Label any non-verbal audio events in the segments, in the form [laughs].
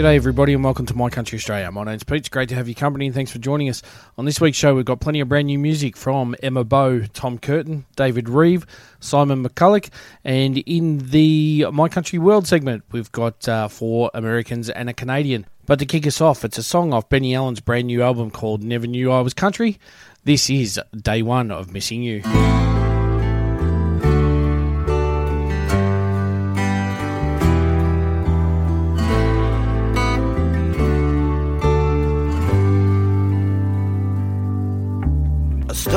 G'day, everybody, and welcome to My Country Australia. My name's Pete. It's great to have your company, and thanks for joining us. On this week's show, we've got plenty of brand new music from Emma Beau, Tom Curtain, David Reeve, Simon McCullough, and in the My Country World segment, we've got uh, four Americans and a Canadian. But to kick us off, it's a song off Benny Allen's brand new album called Never Knew I Was Country. This is day one of Missing You.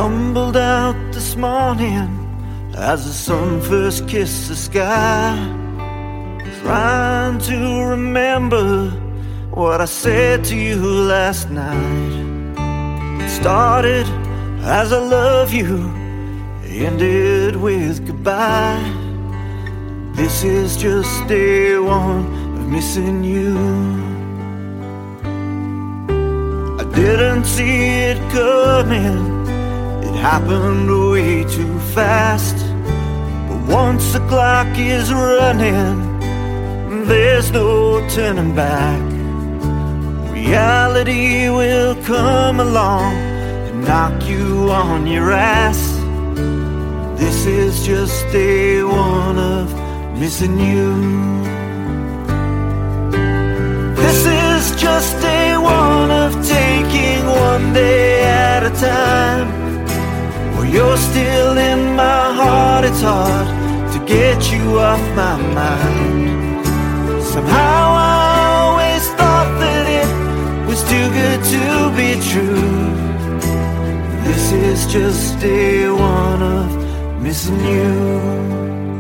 Stumbled out this morning as the sun first kissed the sky, trying to remember what I said to you last night. It started as I love you, ended with goodbye. This is just day one of missing you. I didn't see it coming. It happened way too fast. But once the clock is running, there's no turning back. Reality will come along and knock you on your ass. This is just day one of missing you. This is just day one of taking one day at a time. Well, you're still in my heart, it's hard to get you off my mind. Somehow I always thought that it was too good to be true. This is just day one of missing you.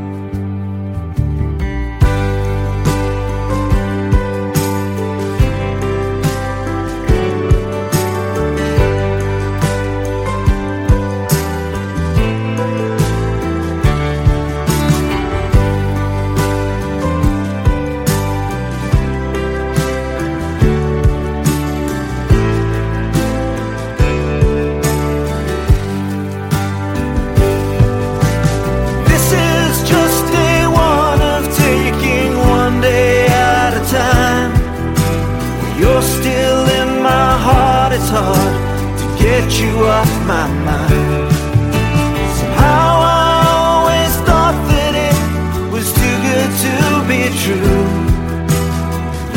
Get you off my mind. Somehow I always thought that it was too good to be true.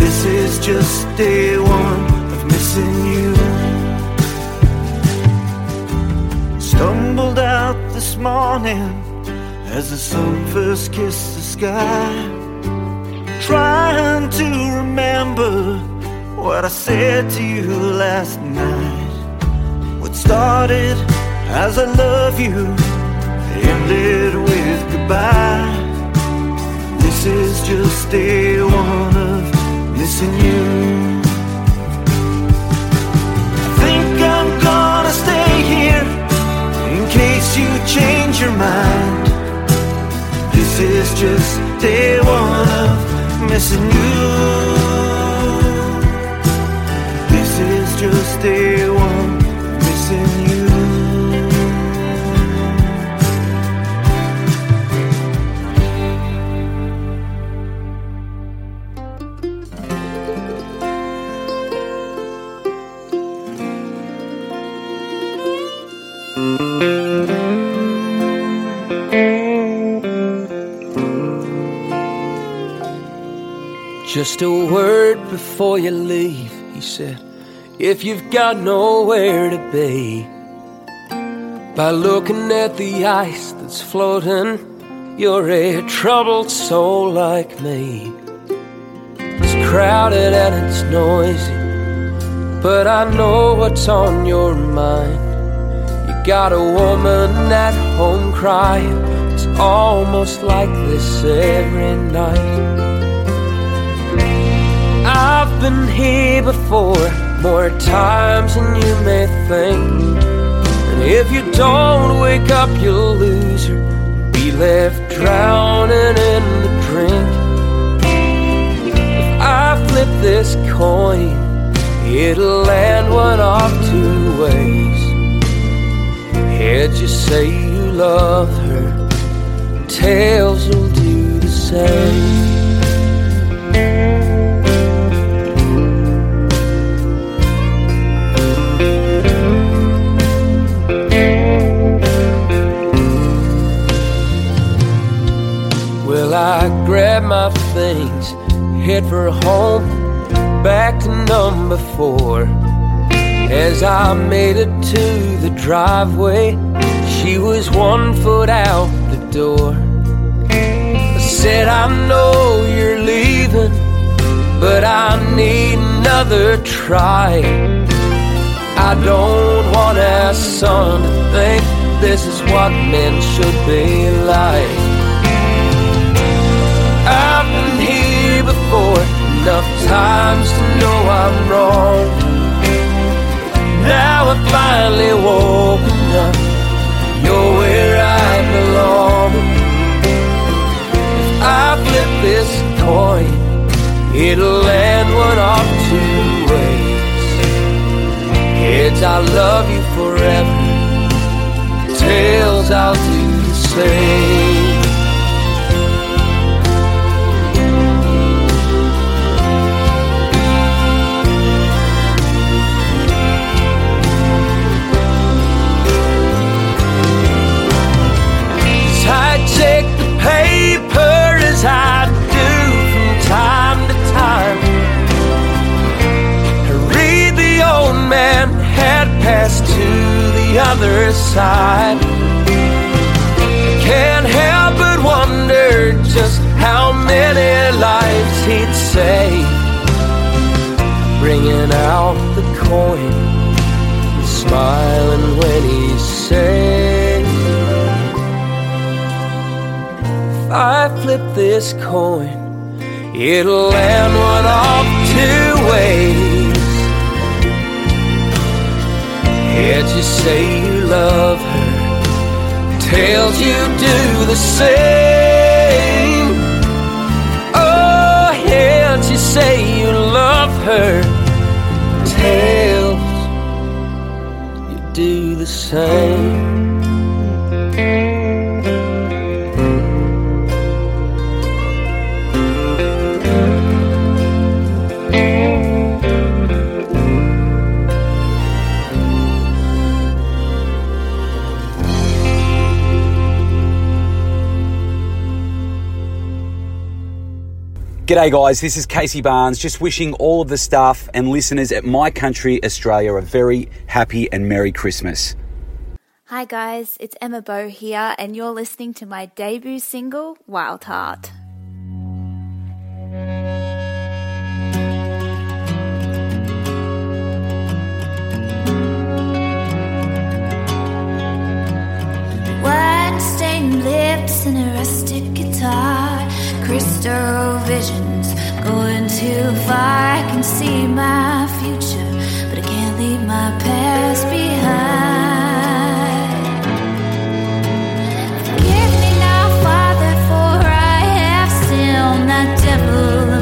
This is just day one of missing you. Stumbled out this morning as the sun first kissed the sky. Trying to remember what I said to you last night. Started as I love you ended with goodbye. This is just day one of missing you. I think I'm gonna stay here in case you change your mind. This is just day one of missing you. Just a word before you leave, he said. If you've got nowhere to be, by looking at the ice that's floating, you're a troubled soul like me. It's crowded and it's noisy, but I know what's on your mind. You got a woman at home crying. It's almost like this every night. I've been here before, more times than you may think. And if you don't wake up, you'll lose her, be left drowning in the drink. If I flip this coin, it'll land one of two ways. Heads you say you love her, tails will do the same. I grab my things, head for home, back to number four. As I made it to the driveway, she was one foot out the door. I said, I know you're leaving, but I need another try. I don't want our son to think this is what men should be like. Enough times to know I'm wrong. Now I finally woken up. You're where I belong. If I flip this coin, it'll land one of two ways. Heads, I love you forever. Tails, I'll do the same. To the other side. Can't help but wonder just how many lives he'd save. Bringing out the coin, and smiling when he said. If I flip this coin, it'll land one of two ways. Heads, you say you love her, tails, you do the same. Oh, heads, you say you love her, tails, you do the same. G'day, guys. This is Casey Barnes. Just wishing all of the staff and listeners at My Country Australia a very happy and Merry Christmas. Hi guys, it's Emma Beau here, and you're listening to my debut single, Wild Heart. Wine stained lips and a rustic guitar, crystal visions going too far. I can see my future, but I can't leave my past behind. Forgive me now, Father, for I have sinned. That devil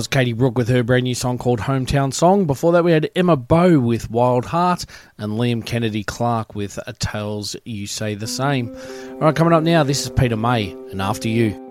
was Katie Brooke with her brand new song called Hometown Song. Before that, we had Emma Beau with Wild Heart and Liam Kennedy Clark with Tails You Say the Same. All right, coming up now, this is Peta Mai and After You.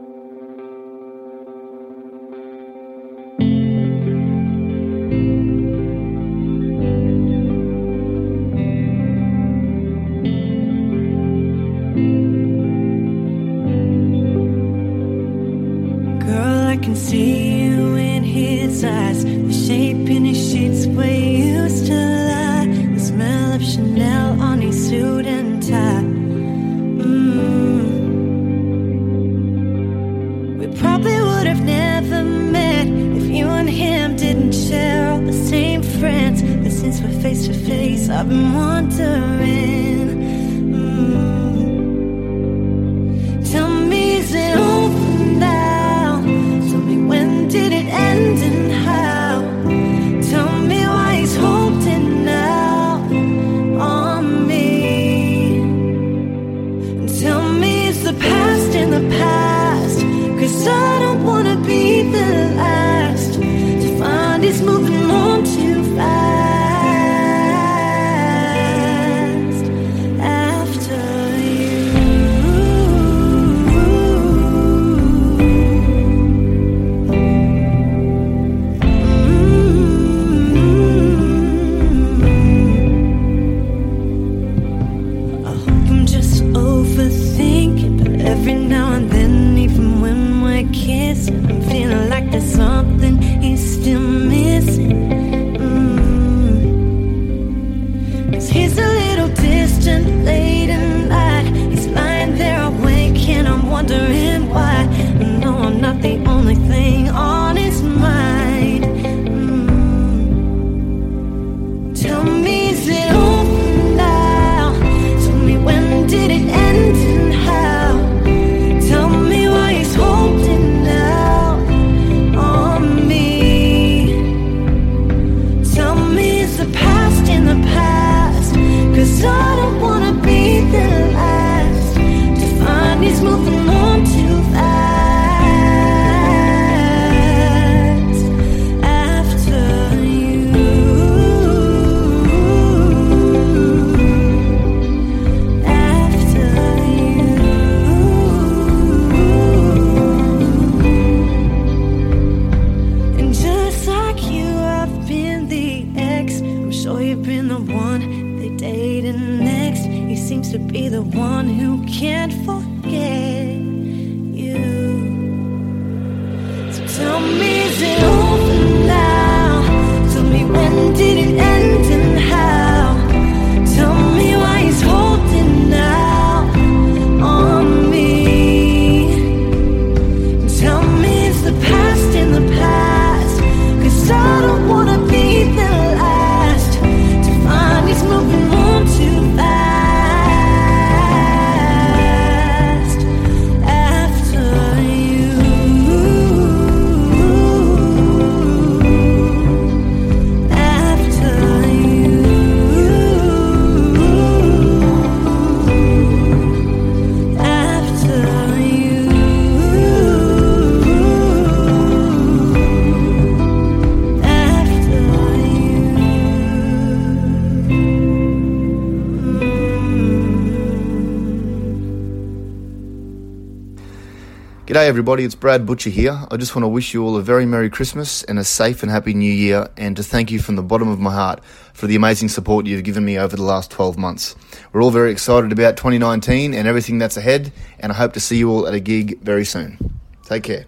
G'day, everybody. It's Brad Butcher here. I just want to wish you all a very Merry Christmas and a safe and happy New Year, and to thank you from the bottom of my heart for the amazing support you've given me over the last 12 months. We're all very excited about 2019 and everything that's ahead, and I hope to see you all at a gig very soon. Take care.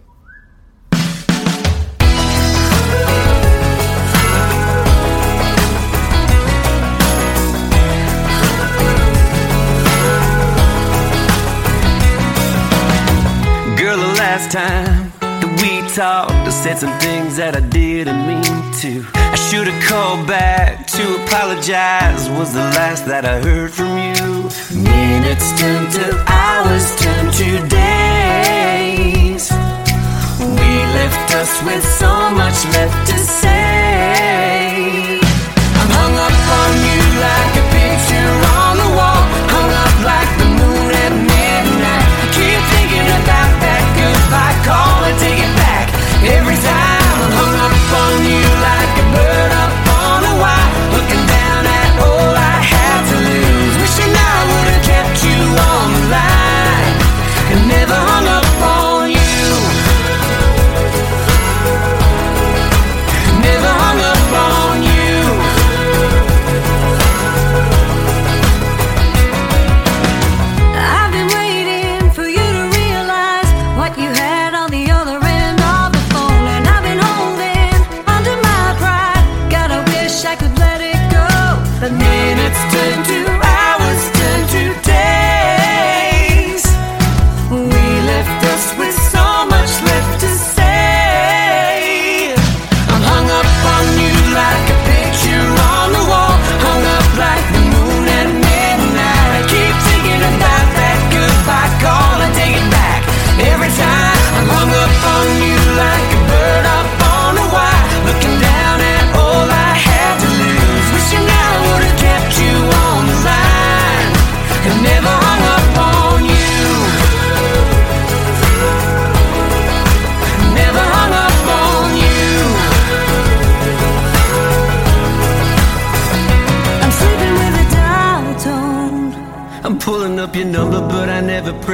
Time that we talked, I said some things that I didn't mean to. I should have called back to apologize. Was the last that I heard from you. Minutes turn to hours, turn to days. We left us with so much left to say. I'm hung up on you like goodbye call and take it back. Every time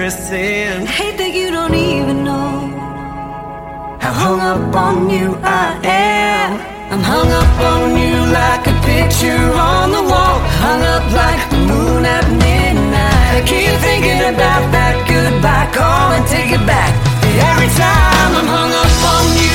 press. Hate that you don't even know how hung up on you I am. I'm hung up on you like a picture on the wall. Hung up like the moon at midnight. I keep thinking about that goodbye call and take it back. Every time I'm hung up on you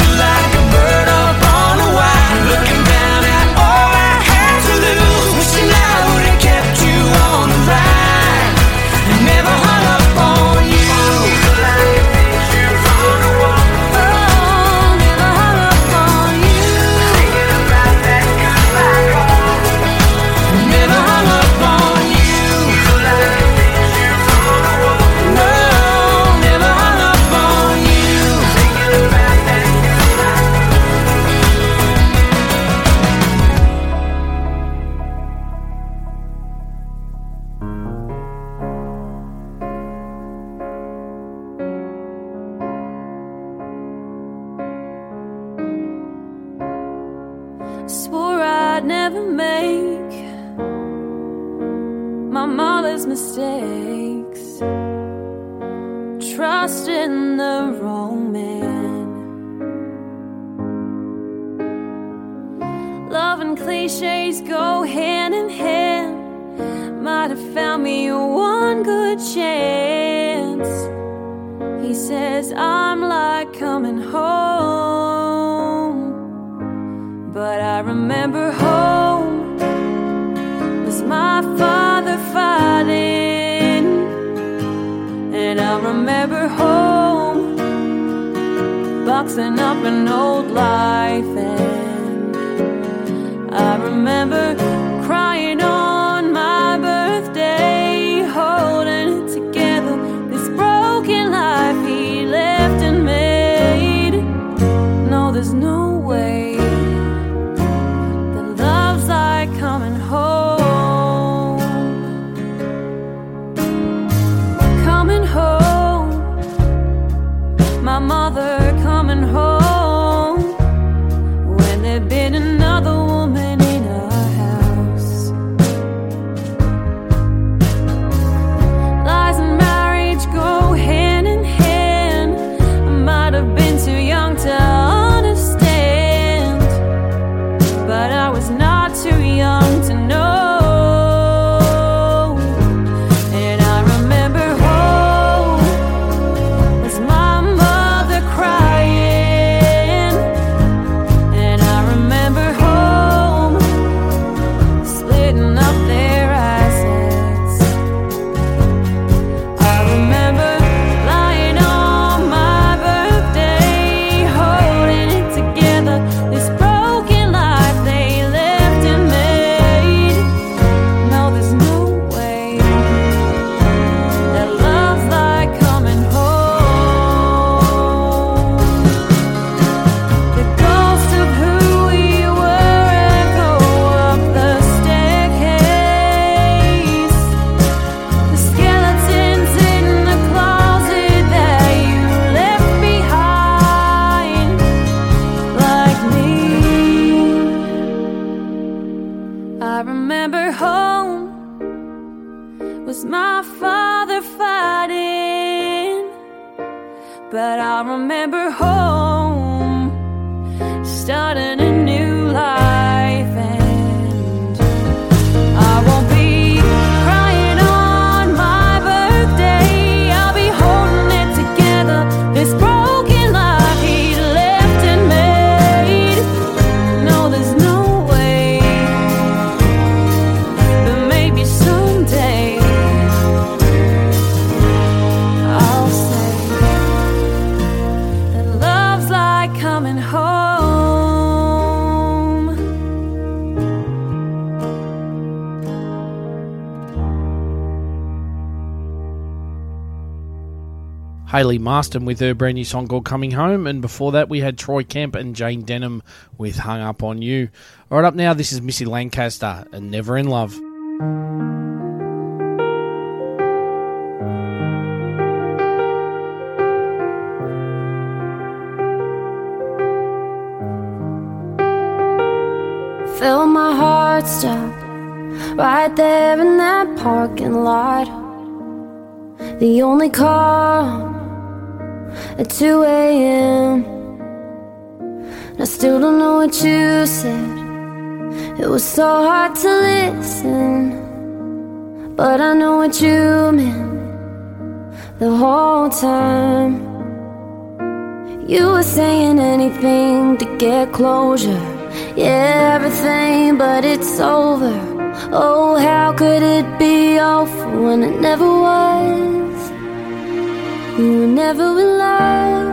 coming home. Hayley Marsten with her brand new song called Coming Home. And before that, we had Troy Kemp and Jayne Denham with Hung Up on You. All right, up now, this is Missy Lancaster and Never in Love. Felt my heart stop right there in that parking lot. The only car at 2 a.m. I still don't know what you said. It was so hard to listen, but I know what you meant the whole time. You were saying anything to get closure. Yeah, everything, but it's over. Oh, how could it be awful when it never was? You were never in love,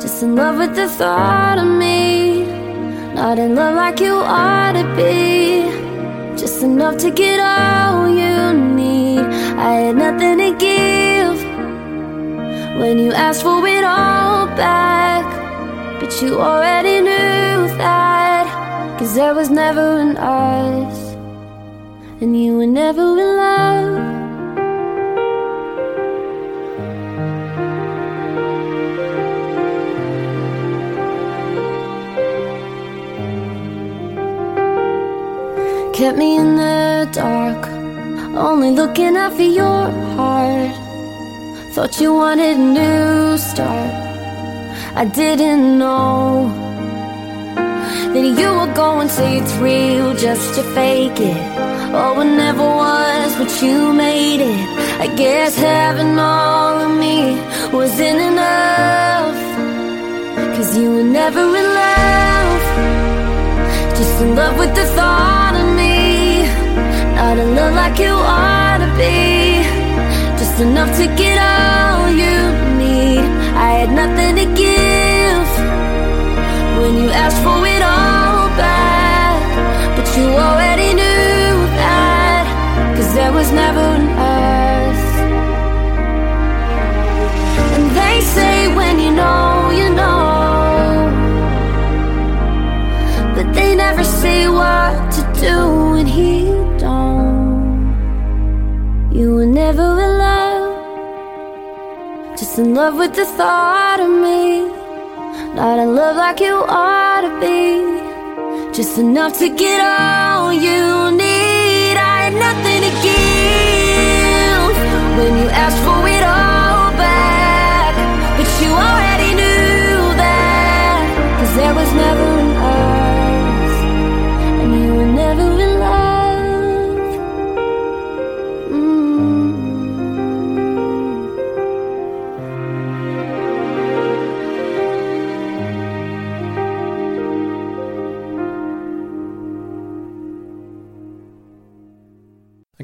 just in love with the thought of me. Not in love like you ought to be, just enough to get all you need. I had nothing to give when you asked for it all back. But you already knew that. Cause there was never an us. And you were never in love. kept me in the dark, only looking out for your heart. Thought you wanted a new start. I didn't know that you were going to say it's real just to fake it. Oh, it never was, but you made it. I guess having all of me wasn't enough. Cause you were never in love. Just in love with the thought of me. Not in love like you ought to be. Just enough to get all you need. I had nothing to give when you asked for it all back. But you already knew that. Cause there was never an us. And they say when you know, you know. But they never say what to do when he don't. You were never in love, just in love with the thought of me. Not in love like you ought to be, just enough to get all you need. I had nothing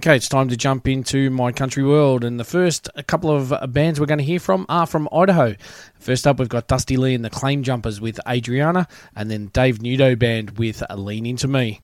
Okay, it's time to jump into my country world, and the first couple of bands we're going to hear from are from Idaho. First up, we've got Dusty Leigh and the Claim Jumpers with AdriAnna, and then Dave Nudo Band with Lean Into Me.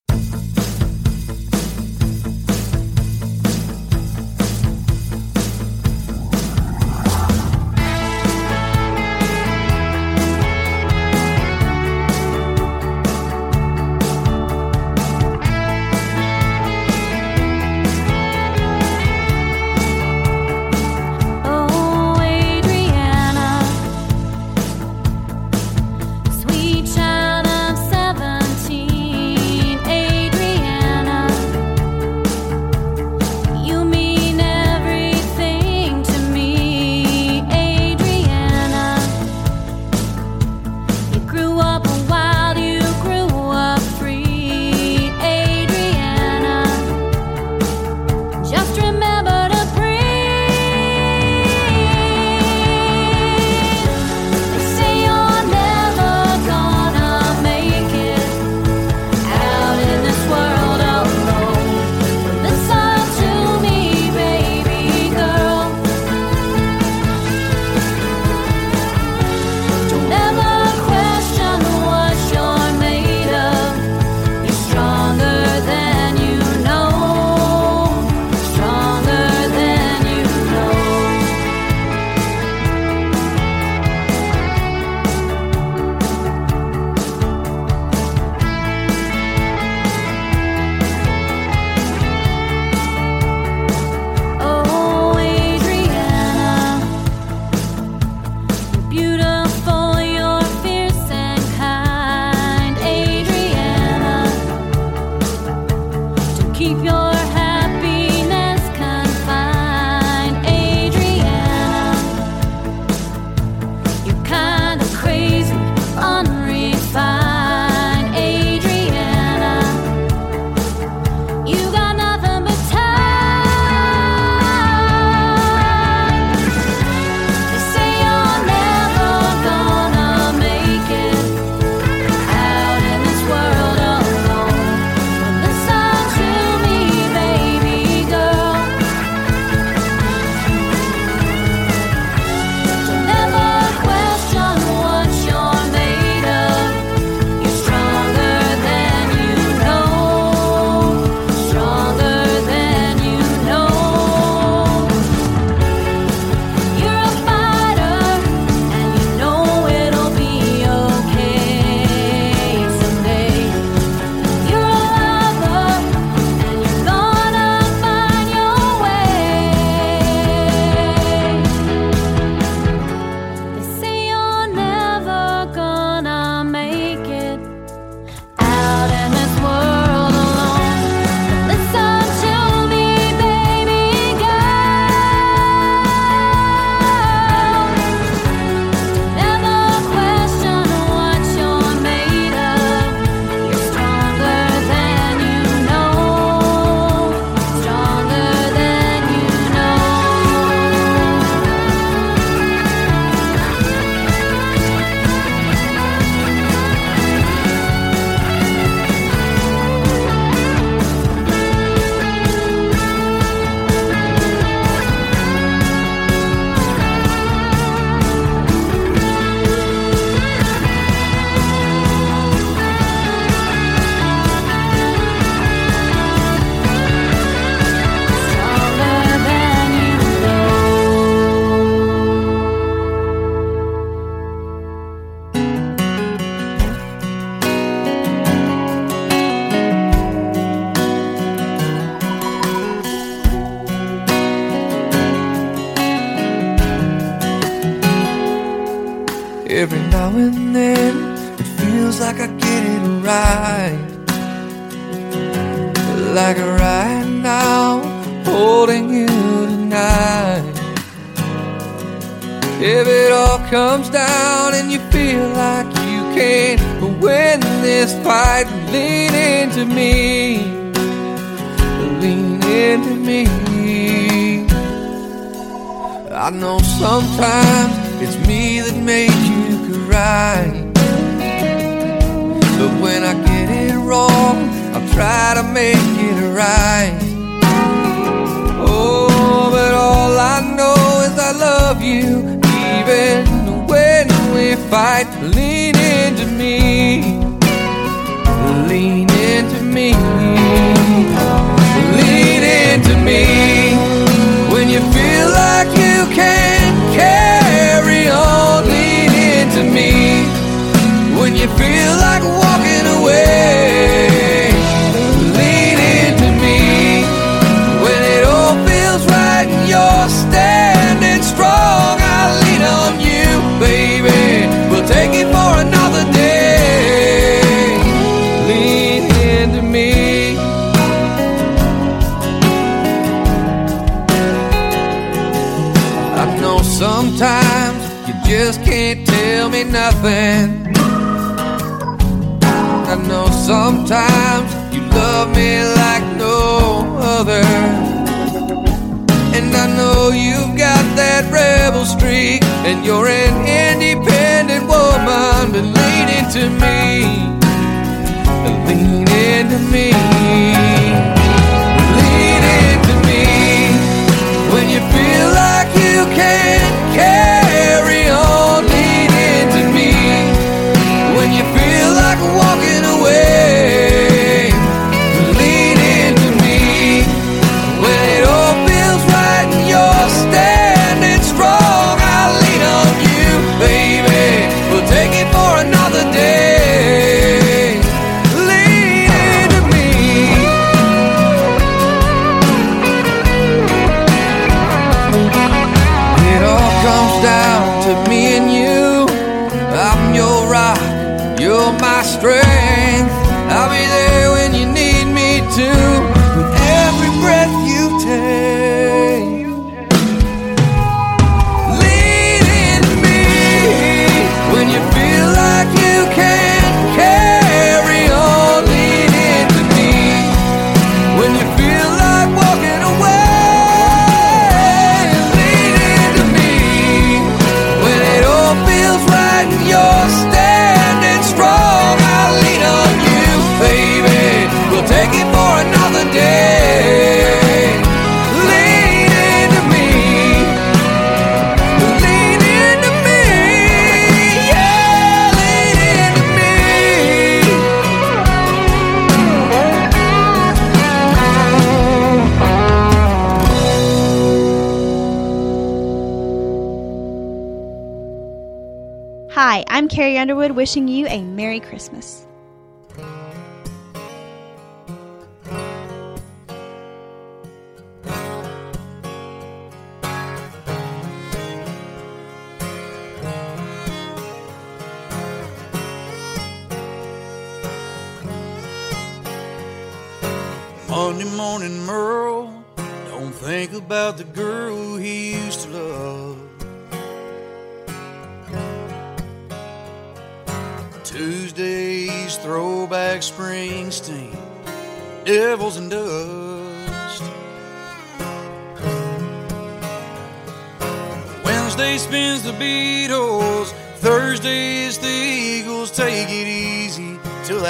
Underwood wishing you a Merry Christmas.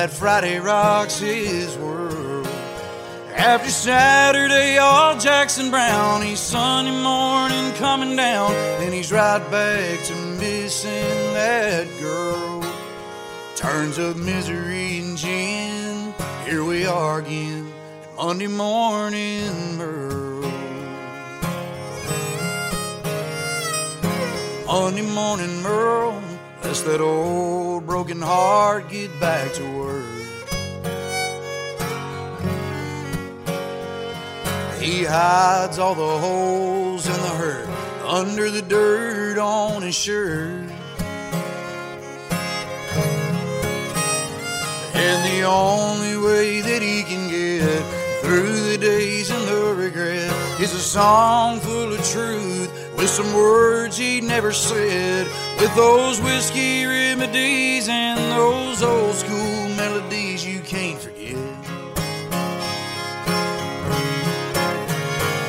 that Friday rocks his world. After Saturday, all Jackson Browne, he's Sunday morning coming down, then he's right back to missing that girl. Turns of misery and gin, here we are again, Monday morning, Merle. Monday morning, Merle. That's that old broken heart, get back to work. He hides all the holes in the hurt under the dirt on his shirt. And the only way that he can get through the days and the regret is a song full of truth with some words he never said, with those whiskey remedies and those old school melodies you can't forget.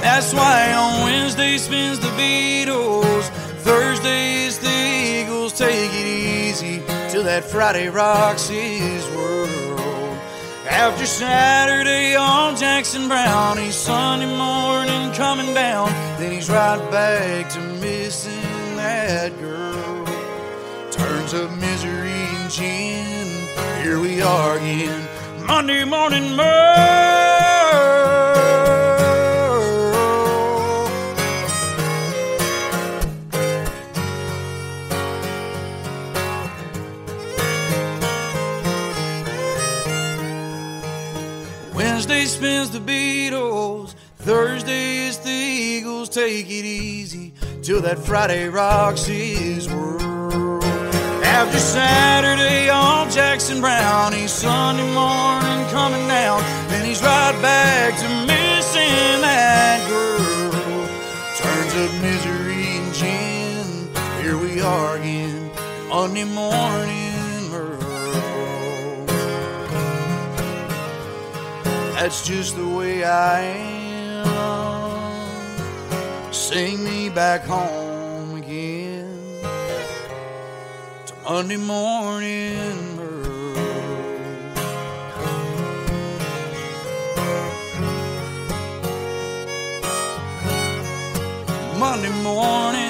That's why on Wednesday spins the Beatles, Thursday is the Eagles. Take it easy till that Friday rocks his world. After Saturday on Jackson Browne, he's Sunday morning coming down. Then he's right back to missing that girl. Turns up misery and gin. Here we are again. Monday morning Merle. Spins the Beatles. Thursday is the Eagles. Take it easy till that Friday rocks his world. After Saturday on Jackson Browne, he's Sunday morning coming down. Then he's right back to missing that girl. Turns up misery and gin. Here we are again. Monday morning, That's just the way I am. Sing me back home again to Monday morning. Monday morning.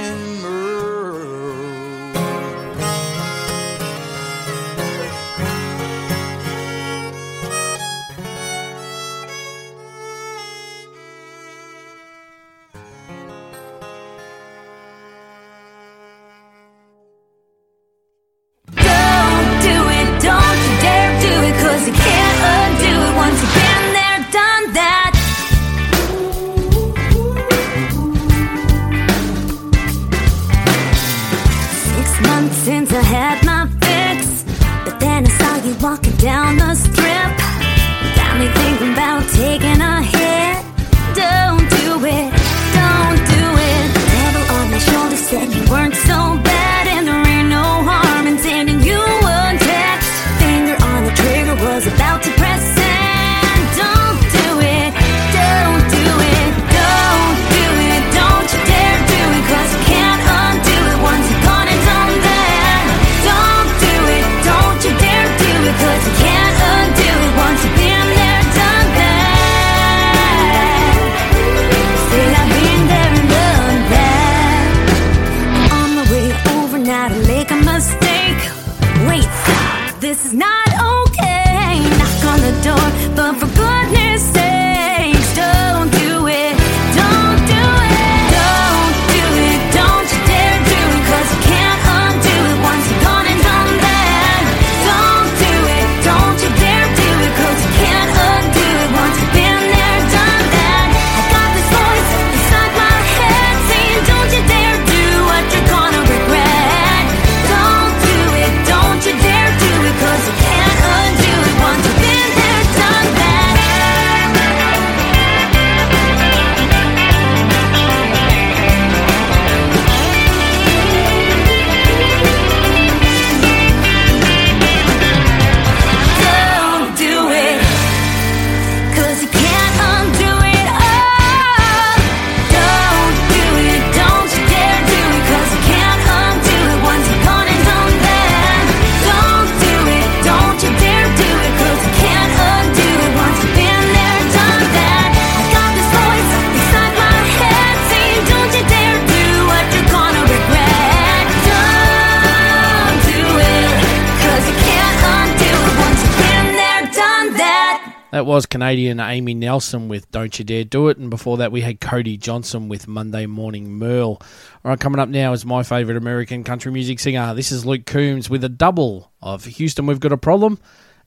Canadian Amy Nelson with Don't You Dare Do It, and before that we had Cody Johnson with Monday Morning Merle. All right, coming up now is my favourite American country music singer. This is Luke Combs with a double of Houston, We've Got a Problem,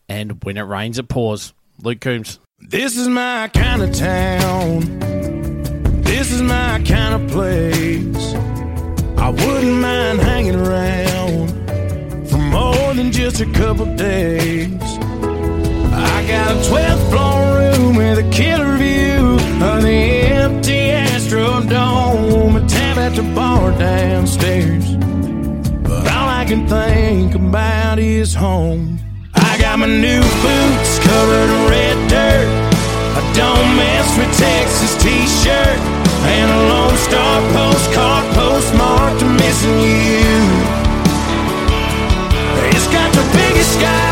and When It Rains, It Pours. Luke Combs. This is my kind of town. This is my kind of place. I wouldn't mind hanging around for more than just a couple days. Got a 12th floor room with a killer view of the empty Astrodome. A tab at the bar downstairs. But all I can think about is home. I got my new boots covered in red dirt. I don't mess with Texas t-shirt. And a Lone Star postcard postmarked missing you. It's got the biggest sky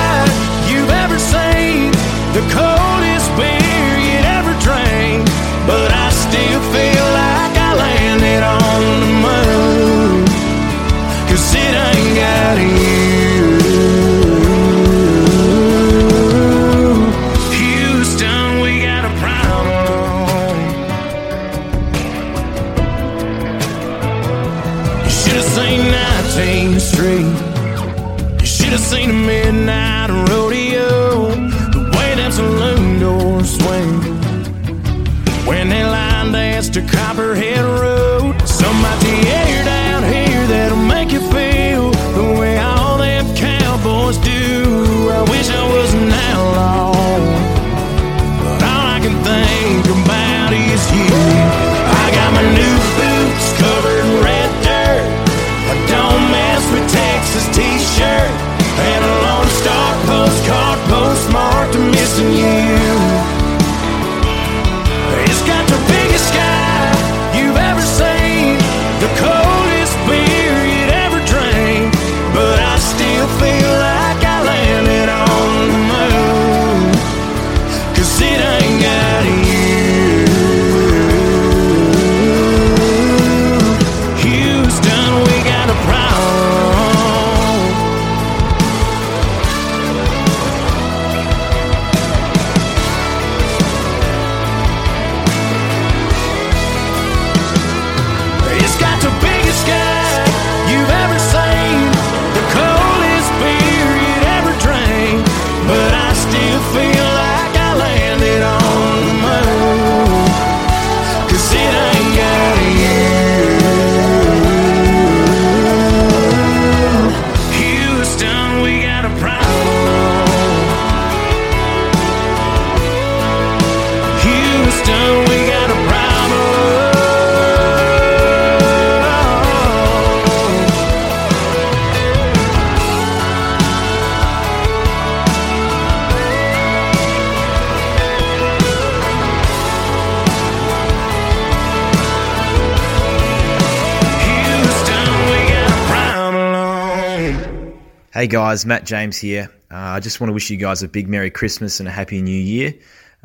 Hey guys, Matt James here. Uh, I just want to wish you guys a big Merry Christmas and a Happy New Year.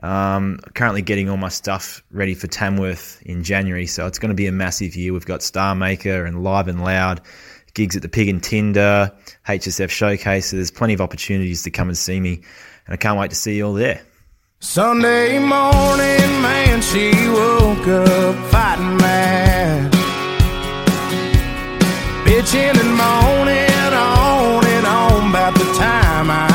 Um, currently getting all my stuff ready for Tamworth in January, so it's going to be a massive year. We've got Star Maker and Live and Loud, gigs at the Pig and Tinder, HSF Showcase. So there's plenty of opportunities to come and see me, and I can't wait to see you all there. Sunday morning, man, she woke up fighting mad. Bitching and moaning about the time I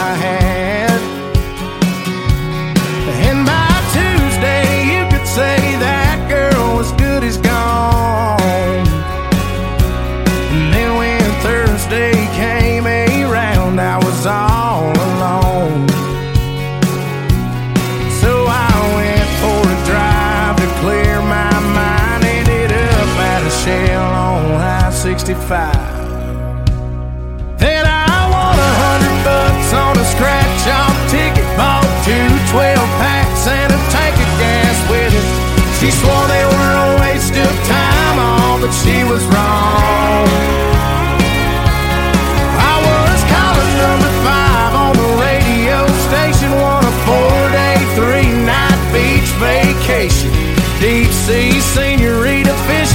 she was wrong. I was calling number five on the radio station, won a four day, three night beach vacation. Deep sea senorita fishing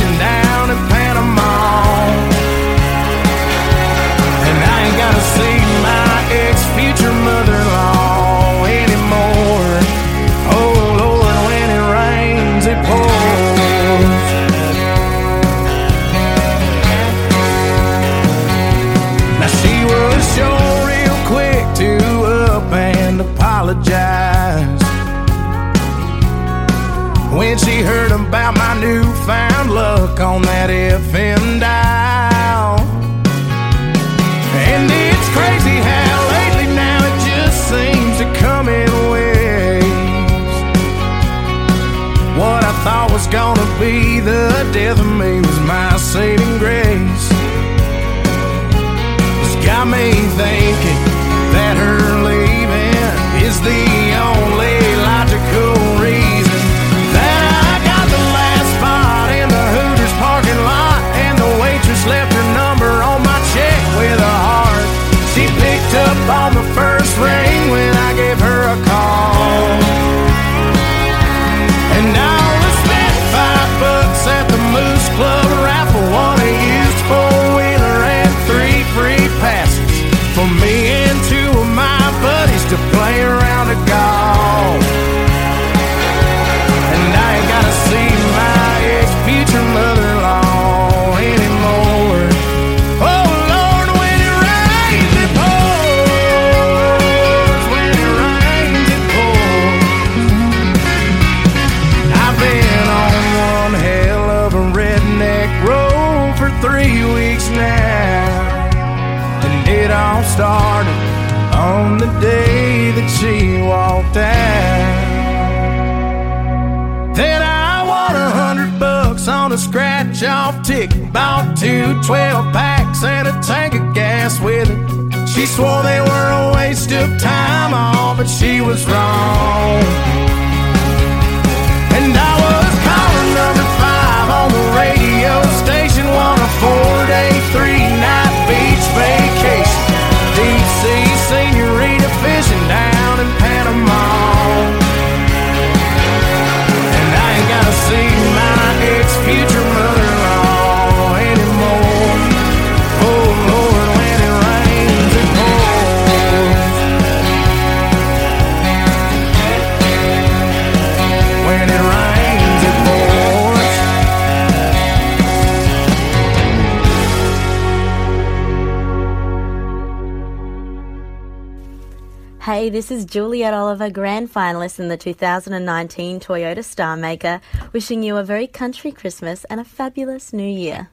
Juliet Oliver, grand finalist in the 2019 Toyota Star Maker, wishing you a very country Christmas and a fabulous new year.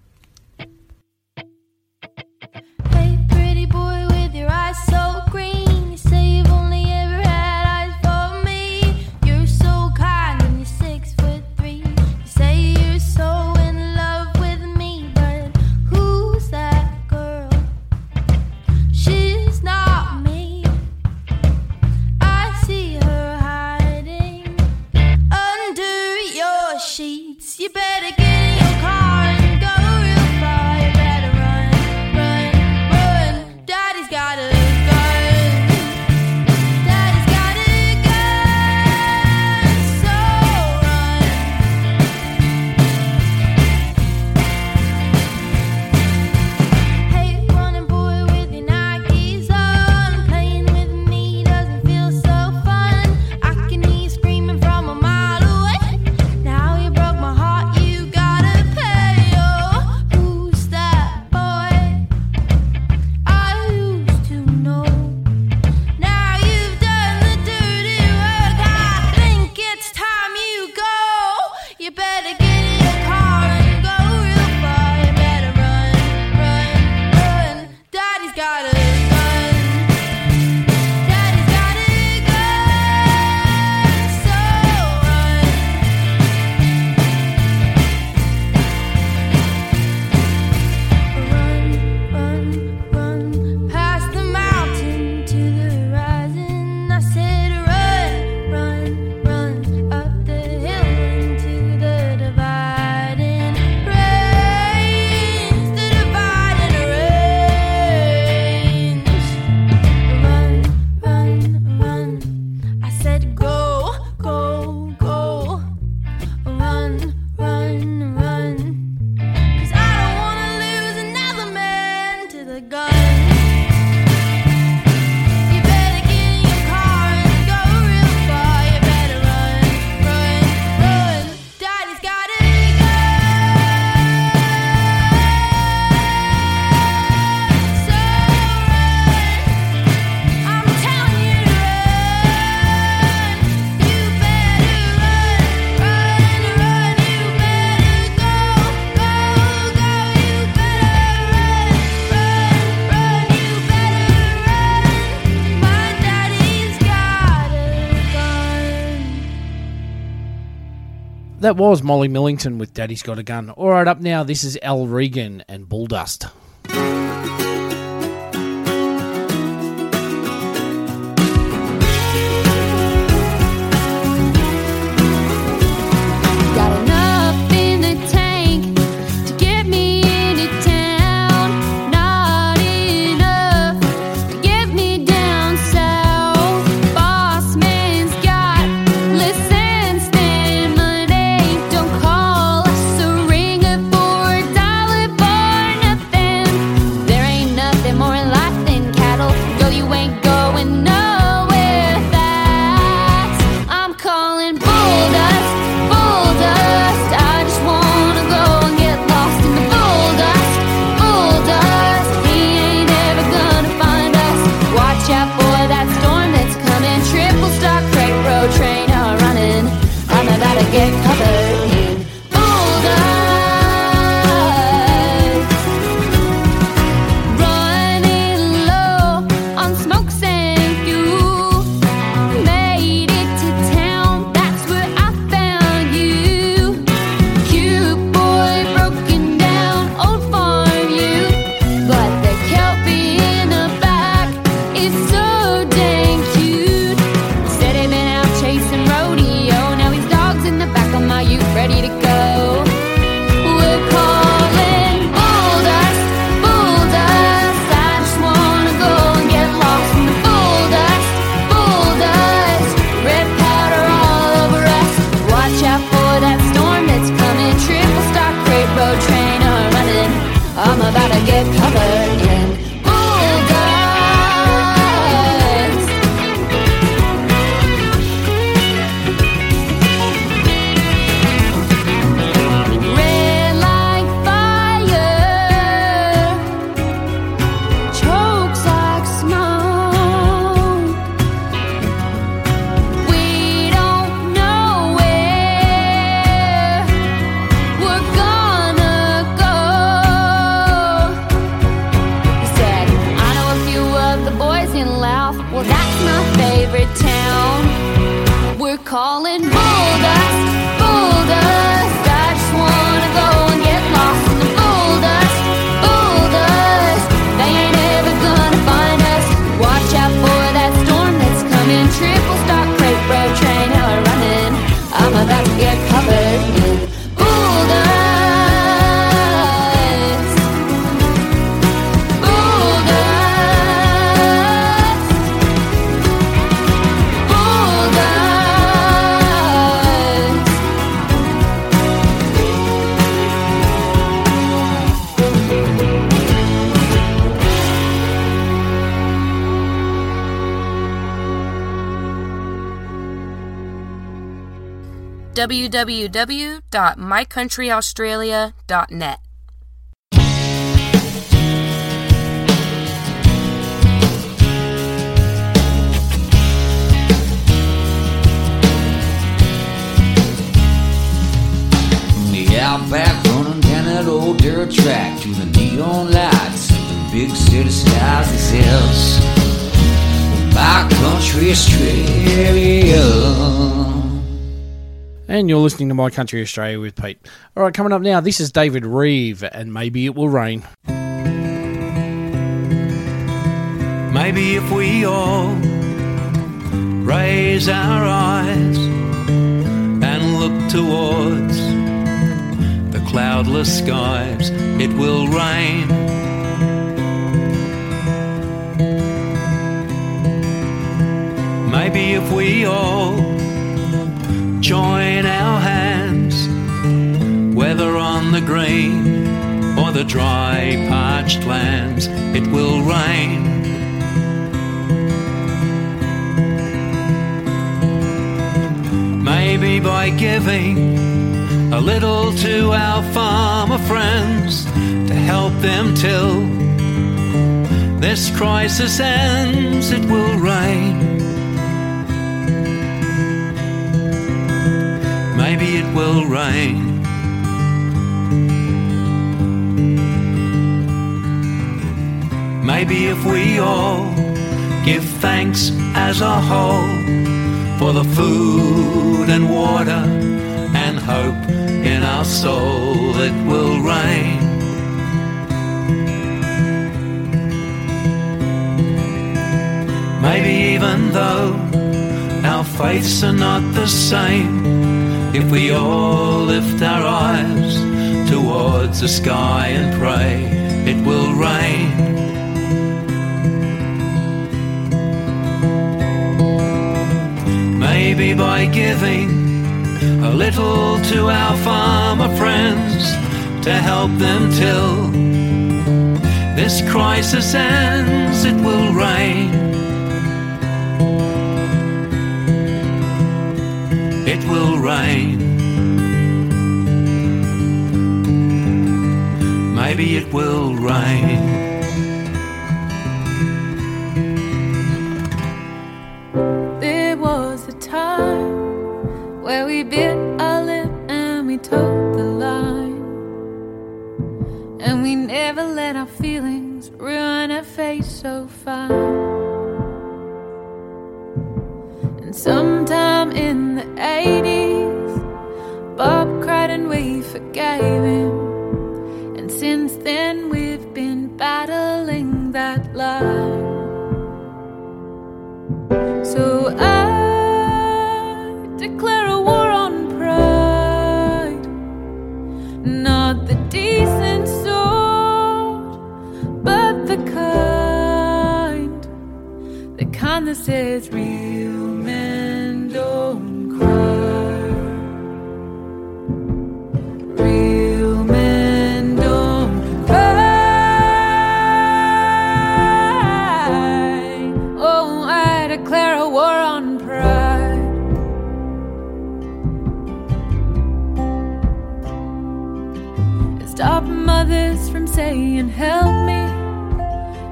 That was Molly Millington with Daddy's Got a Gun. All right, up now, this is Ell Regan and Bulldust. www.mycountryaustralia.net. and you're listening to My Country Australia with Pete. All right, coming up now, this is David Reeve and Maybe It Will Rain. Maybe if we all raise our eyes and look towards the cloudless skies, it will rain. Maybe if we all join our hands, whether on the green or the dry, parched lands, it will rain. Maybe by giving a little to our farmer friends to help them till this crisis ends, it will rain. maybe it will rain. Maybe if we all give thanks as a whole for the food and water and hope in our soul, it will rain. Maybe even though our faiths are not the same if we all lift our eyes towards the sky and pray, it will rain. Maybe by giving a little to our farmer friends to help them till this crisis ends, it will rain. It will rain. Maybe it will rain. There was a time where we bit our lip and we told the line. And we never let our feelings ruin a face so fine. And sometime in the 80s, Bob cried and we forgave him. And since then, we've been battling that line. So I declare a war on pride, not the decent sort, but the kind, the kind that says real saying, Help me,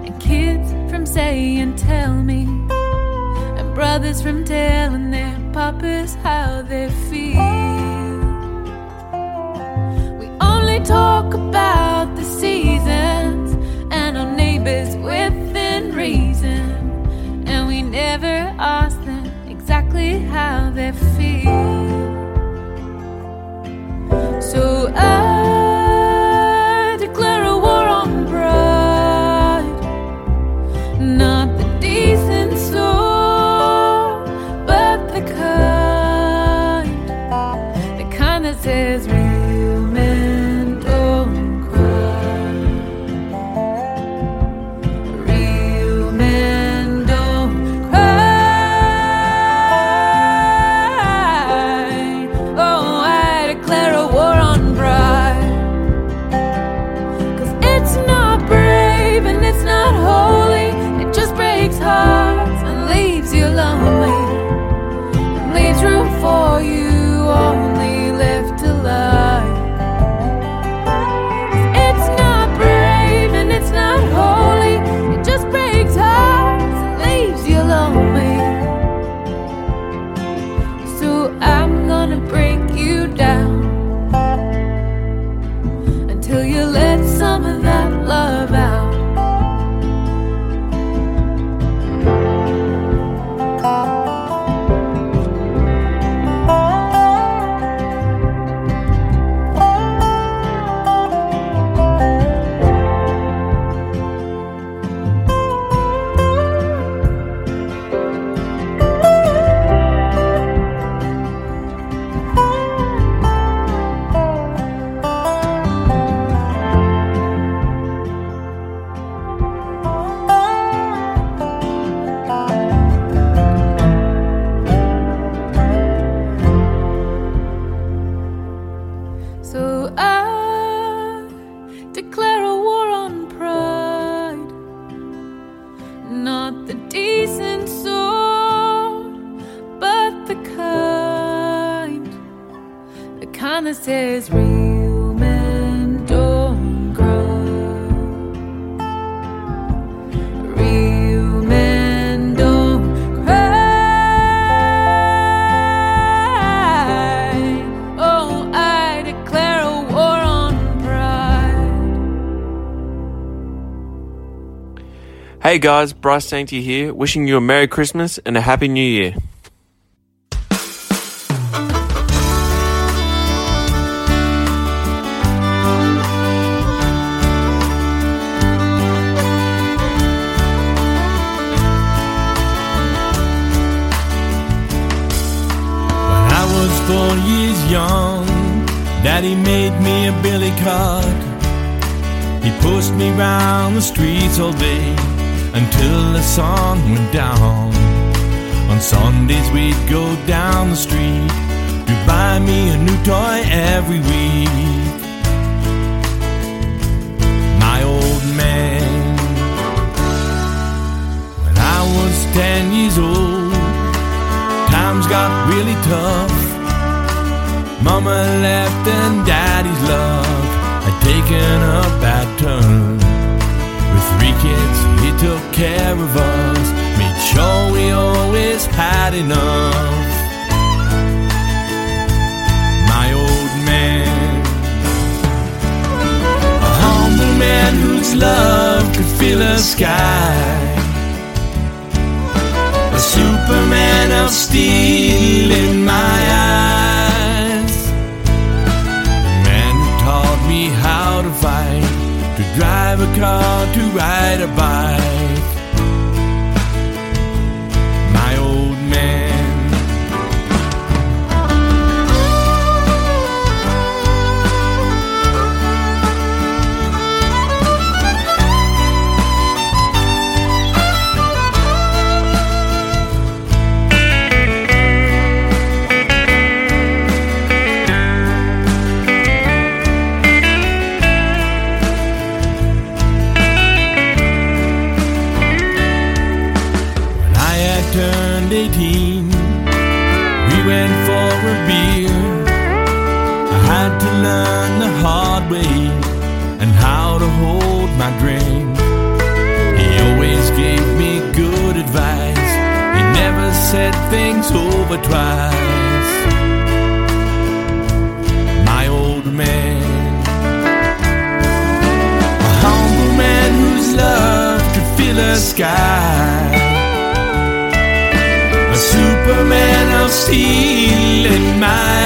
and kids from saying, Tell me, and brothers from telling their papas how they feel. We only talk about the seasons and our neighbors within reason, and we never ask them exactly how they feel. So I declare a war on pride, not the decent sort, but the kind, the kind that says real Hey guys, Bryce Sankey here, wishing you a Merry Christmas and a Happy New Year. four years young. Daddy made me a billy cock. He pushed me round the streets all day until the sun went down. On Sundays we'd go down the street to buy me a new toy every week. My old man, when I was ten years old, times got really tough. Mama left and daddy's love had taken a bad turn. Three kids, he took care of us, made sure we always had enough. My old man, a humble man whose love could fill the sky. A superman of steel in my eyes. Car, to ride a bike. Twice. My old man, a humble man whose love could fill the sky. A superman of steel in my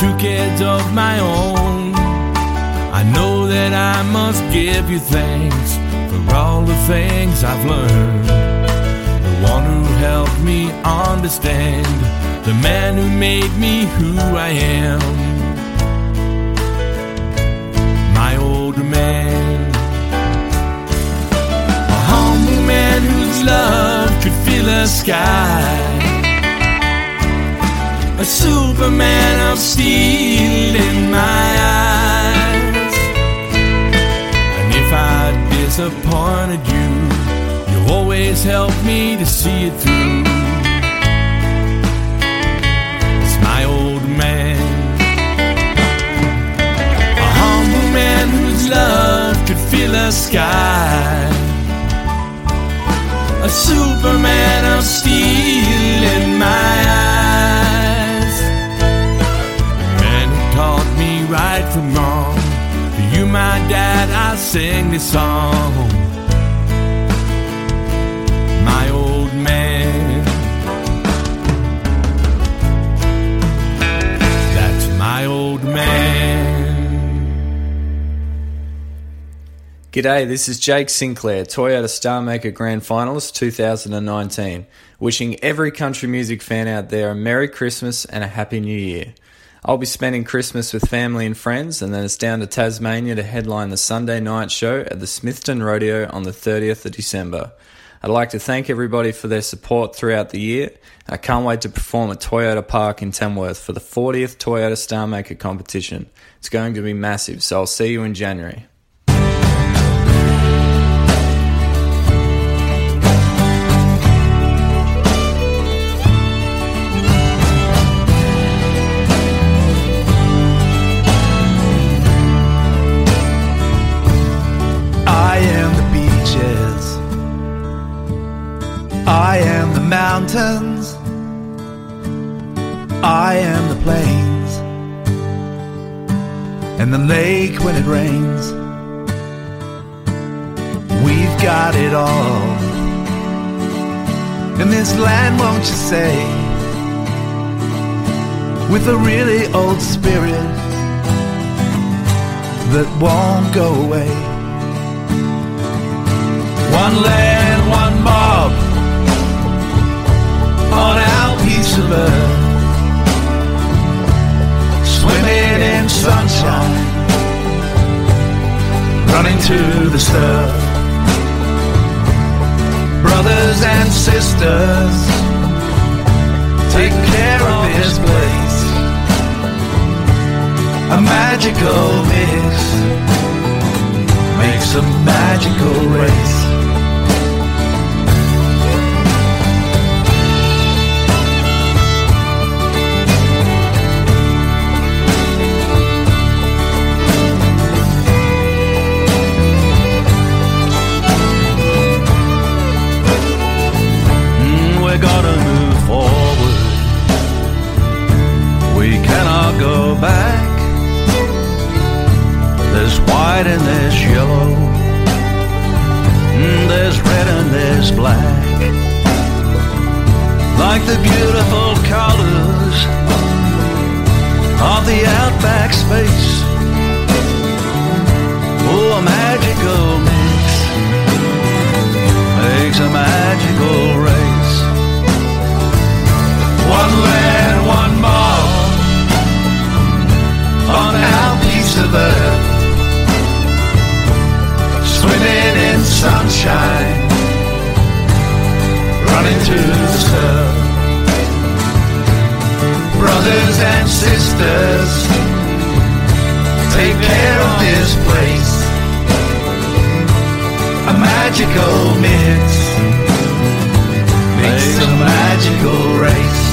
two kids of my own, I know that I must give you thanks for all the things I've learned. The one who helped me understand, the man who made me who I am. My old man, a humble man whose love could fill the sky. A superman of steel in my eyes. And if I disappointed you, you always help me to see it through. It's my old man, a humble man whose love could fill the sky. A superman of steel in my eyes. Sing this song. My old man. That's my old man. G'day, this is Jake Sinclair, Toyota Star Maker Grand Finalist 2019. Wishing every country music fan out there a Merry Christmas and a Happy New Year. I'll be spending Christmas with family and friends, and then it's down to Tasmania to headline the Sunday night show at the Smithton Rodeo on the 30th of December. I'd like to thank everybody for their support throughout the year. I can't wait to perform at Toyota Park in Tamworth for the 40th Toyota Star Maker competition. It's going to be massive, so I'll see you in January. Mountains. I am the plains. And the lake when it rains. We've got it all. in this land, won't you say? With a really old spirit that won't go away. One land, one mob on our piece of earth, swimming in sunshine, running to the surf. Brothers and sisters, take care of this place. A magical mix makes a magical race. Black. Like the beautiful colors of the outback space. Oh, a magical mix makes a magical sisters, take care of this place. A magical mix makes a magical race.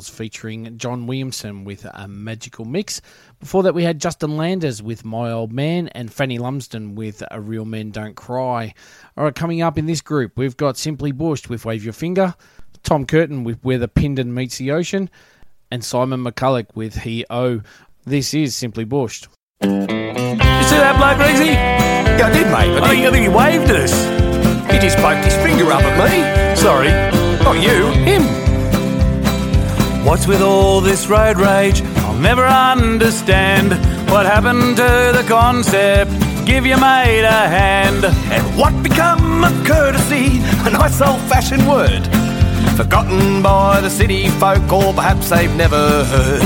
Girls featuring John Williamson with a magical mix. Before that, we had Justin Landers with My Old Man and Fanny Lumsden with A Real Men Don't Cry. All right, coming up in this group, we've got Simply Bushed with Wave Your Finger, Tom Curtain with Where the Pindan Meets the Ocean, and Simon McCullough with He Oh. This is Simply Bushed. You see that bloke, Reezy? Yeah, I did, mate. I think, I think he waved at us. He just poked his finger up at me. Sorry, not you, him. What's with all this road rage? I'll never understand what happened to the concept. Give your mate a hand. And what become of courtesy? A nice old fashioned word. Forgotten by the city folk, or perhaps they've never heard.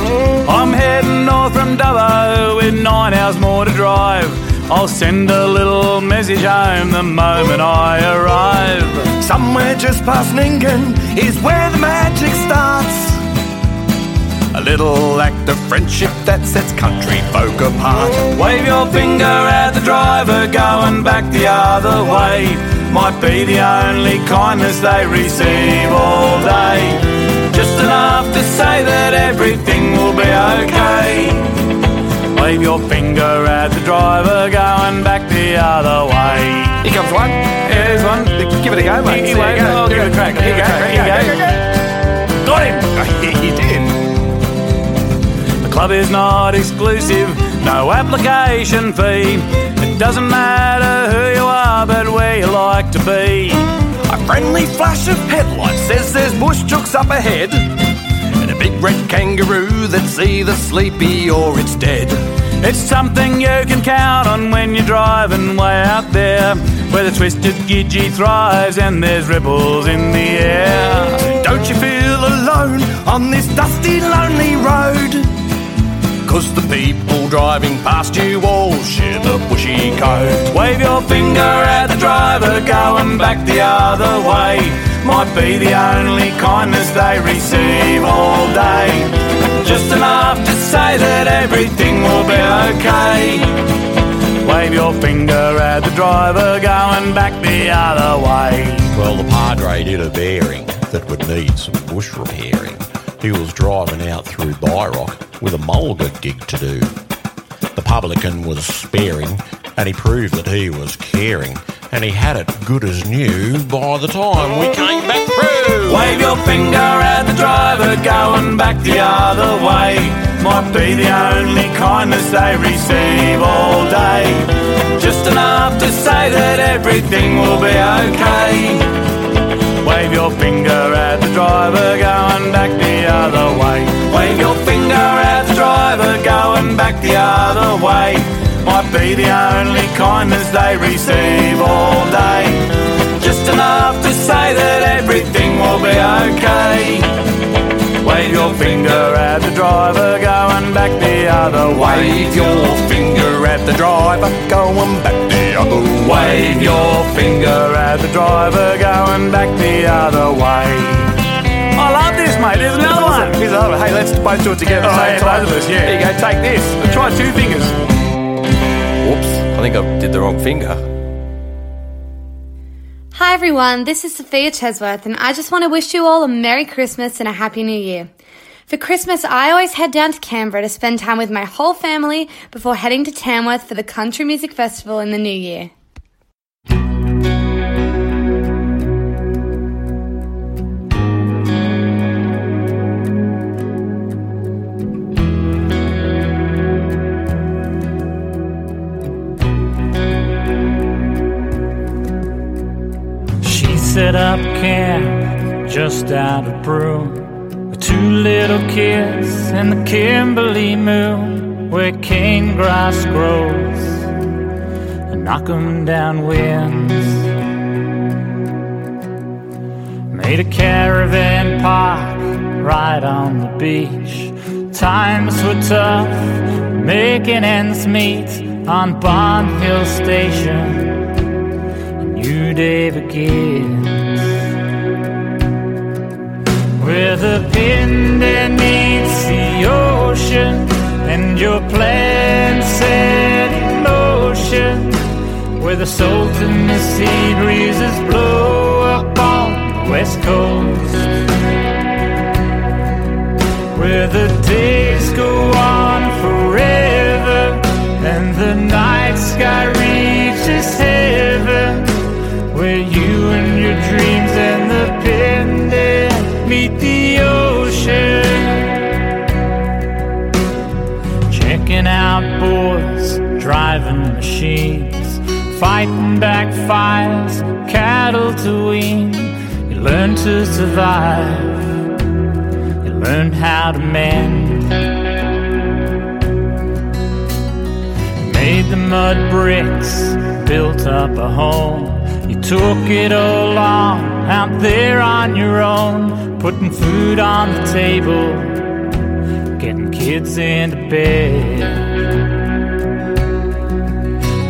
I'm heading north from Dubbo with nine hours more to drive. I'll send a little message home the moment I arrive. Somewhere just past Nyngan is where the magic starts. A little act of friendship that sets country folk apart. Wave your finger at the driver going back the other way. Might be the only kindness they receive all day. Just enough to say that everything will be okay. Wave your finger at the driver going back the other way. Here comes one. Here's one. Give it a go, mate. He won't. Oh, give it a crack. Here you go. Here you go. Got him. [laughs] Club is not exclusive, no application fee. It doesn't matter who you are, but where you like to be. A friendly flash of headlights says there's bush chooks up ahead. And a big red kangaroo that's either sleepy or it's dead. It's something you can count on when you're driving way out there, where the twisted gidgee thrives and there's ripples in the air. Don't you feel alone on this dusty, lonely road? Cause the people driving past you all share the bushy coat. Wave your finger at the driver going back the other way. Might be the only kindness they receive all day. Just enough to say that everything will be okay. Wave your finger at the driver going back the other way. Well, the Padre did a bearing that would need some bush repairing. He was driving out through Byrock with a mulga gig to do. The publican was sparing, and he proved that he was caring, and he had it good as new by the time we came back through. Wave your finger at the driver going back the other way. Might be the only kindness they receive all day. Just enough to say that everything will be okay. Wave your finger at the driver going back the other way. Wave your finger at the driver going back the other way. Might be the only kindness they receive all day. Just enough to say that everything will be okay. Wave your finger at the driver going back the other way. Wave your finger at the driver going back the other way. Wave your finger at the driver going back the other way. I love this, mate. There's another one. Here's another one. Hey, let's both do it together. Oh, Same yeah, time. both of us, yeah. There you go. Take this. Try two fingers. Whoops. I think I did the wrong finger. Hi everyone, this is Sophia Chesworth, and I just want to wish you all a Merry Christmas and a Happy New Year. For Christmas, I always head down to Canberra to spend time with my whole family before heading to Tamworth for the Country Music Festival in the new year. Set up camp just out of Broome with two little kids and the Kimberley Moon where cane grass grows and knock 'em down winds. Made a caravan park right on the beach. Times were tough, making ends meet on Bond Hill Station new day begins. Where the Pindan meets the ocean and your plans set in motion. Where the salt and the sea breezes blow up on the west coast. Where the days go on forever and the night sky reaches heaven and your dreams and the Pindan meet the ocean. Checking out boys, driving machines, fighting back fires, cattle to wean. You learn to survive, you learn how to mend. Made the mud bricks, built up a home. Took it all on out there on your own, putting food on the table, getting kids into bed.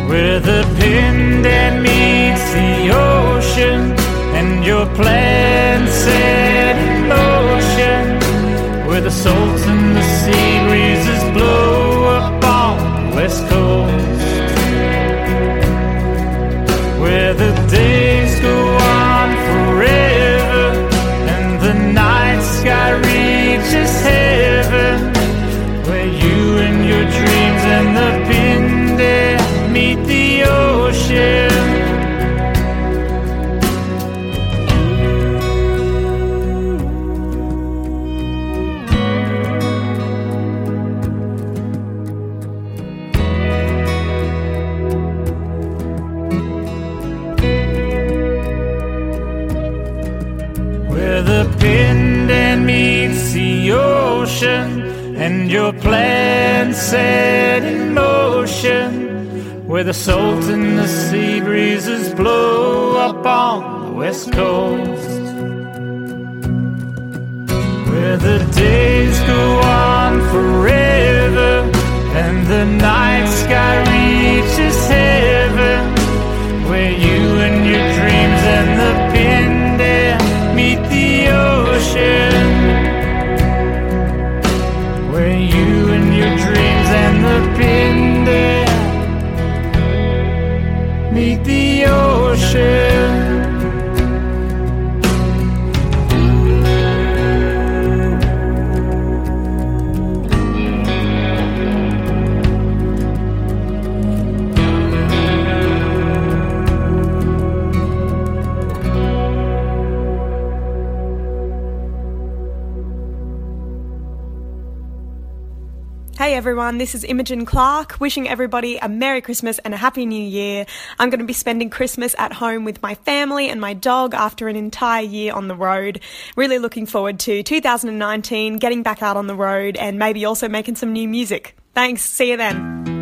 Where the Pindan meets the ocean, and your plan set in motion. Where the salt and the sea breezes blow up on the west coast where the days go on forever and the night sky reaches heaven where you and your dreams and the Pindan and your plans set in motion. Where the salt and the sea breezes blow up on the west coast. Where the days go on forever and the night sky reaches heaven. Where you and your dreams and the Pindan meet the ocean. Dreams everyone, this is Imogen Clark, wishing everybody a Merry Christmas and a Happy New Year. I'm going to be spending Christmas at home with my family and my dog after an entire year on the road. Really looking forward to 2019, getting back out on the road, and maybe also making some new music. Thanks, see you then.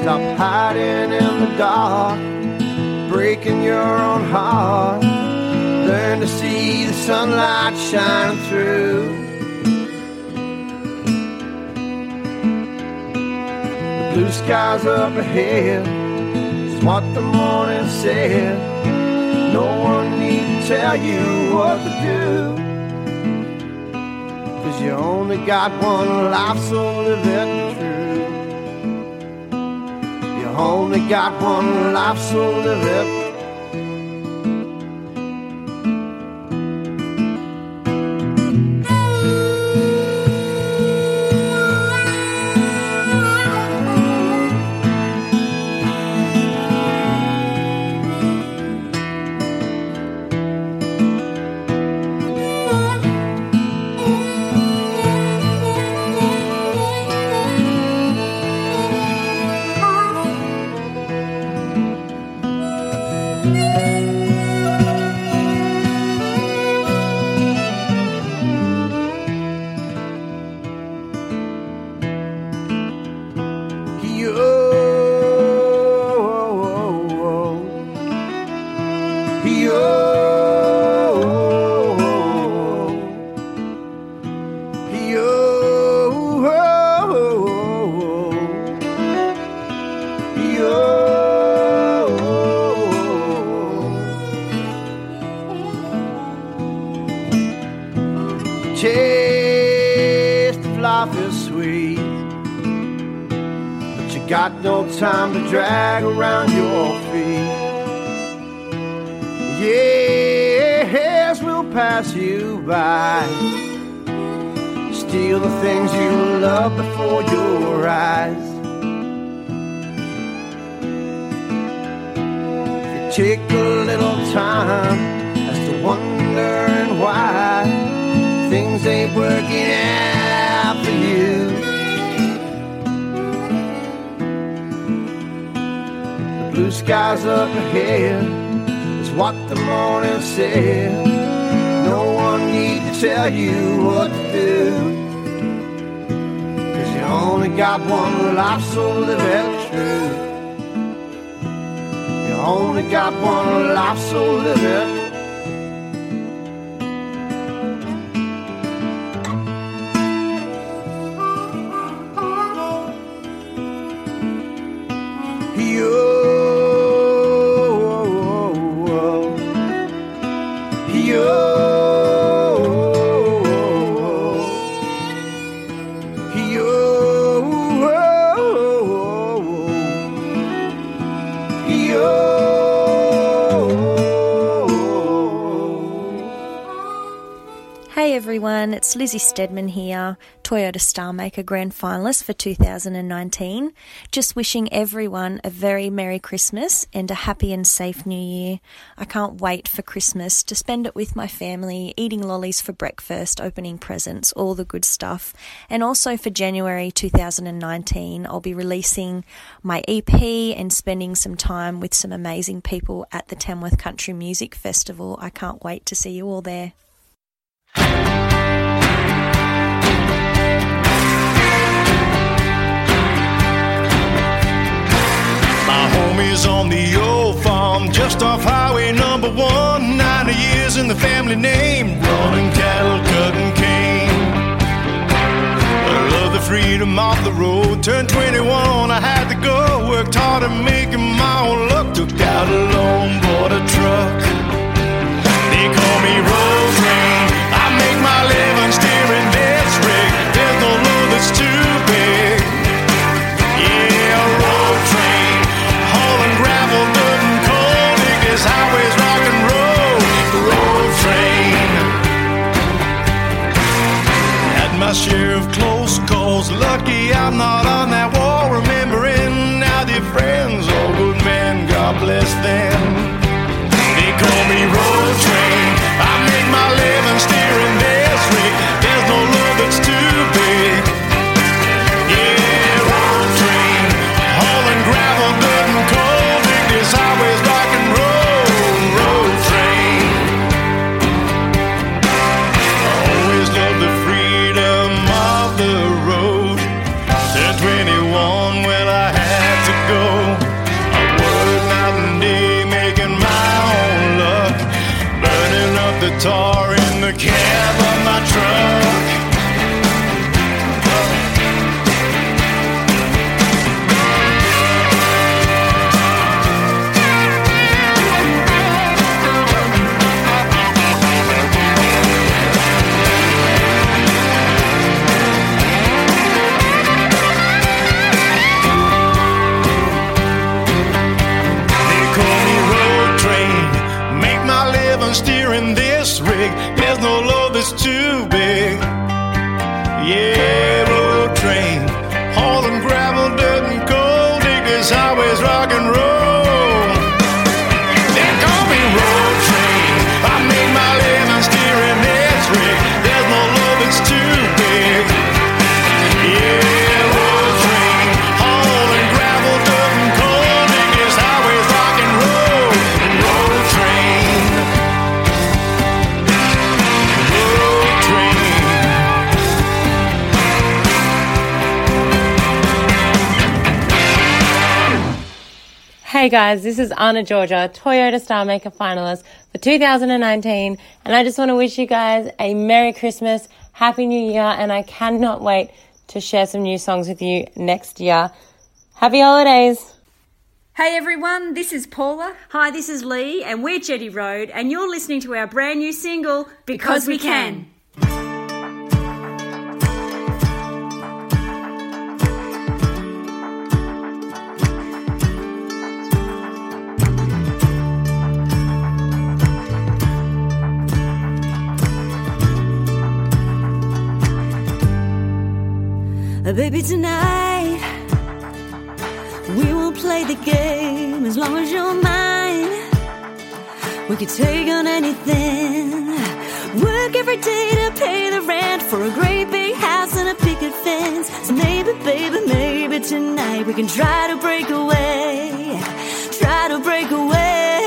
Stop hiding in the dark breaking your own heart. Learn to see the sunlight shining through. The blue skies up ahead is what the morning said. No one need to tell you what to do. Cause you only got one life, so live it only got one life, so live it. Lizzie Stedman here, Toyota Star Maker Grand Finalist for 2019. Just wishing everyone a very Merry Christmas and a happy and safe New Year. I can't wait for Christmas to spend it with my family, eating lollies for breakfast, opening presents, all the good stuff. And also for January 2019, I'll be releasing my EP and spending some time with some amazing people at the Tamworth Country Music Festival. I can't wait to see you all there. Off highway number one. 90 years in the family name, running cattle, cutting cane. I love the freedom of the road. Turned 21, I had to go. Worked hard at making my own luck. Took out a loan, bought a truck. Hey guys, this is Anna Georgia, Toyota Star Maker finalist for 2019, and I just want to wish you guys a Merry Christmas, Happy New Year, and I cannot wait to share some new songs with you next year. Happy holidays! Hey everyone, this is Paula. Hi, this is Lee, and we're Jetty Road, and you're listening to our brand new single, Because, We Can. Uh, Uh, baby, tonight we will play the game as long as you're mine. We could take on anything. Work every day to pay the rent for a great big house and a picket fence. So maybe, baby, maybe tonight we can try to break away. Try to break away.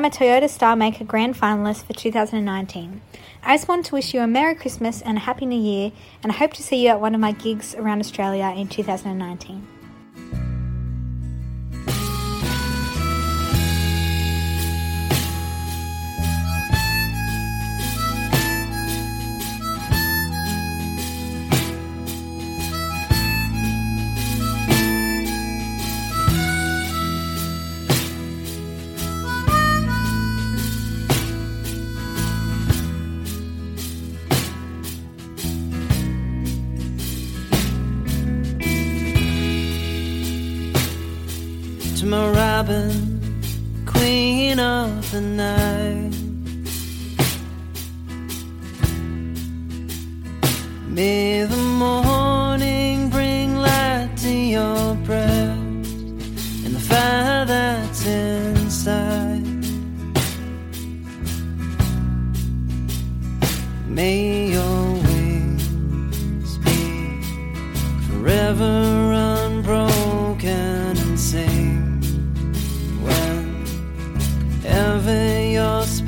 I'm a Toyota Star Maker Grand Finalist for 2019. I just want to wish you a Merry Christmas and a Happy New Year, and I hope to see you at one of my gigs around Australia in 2019.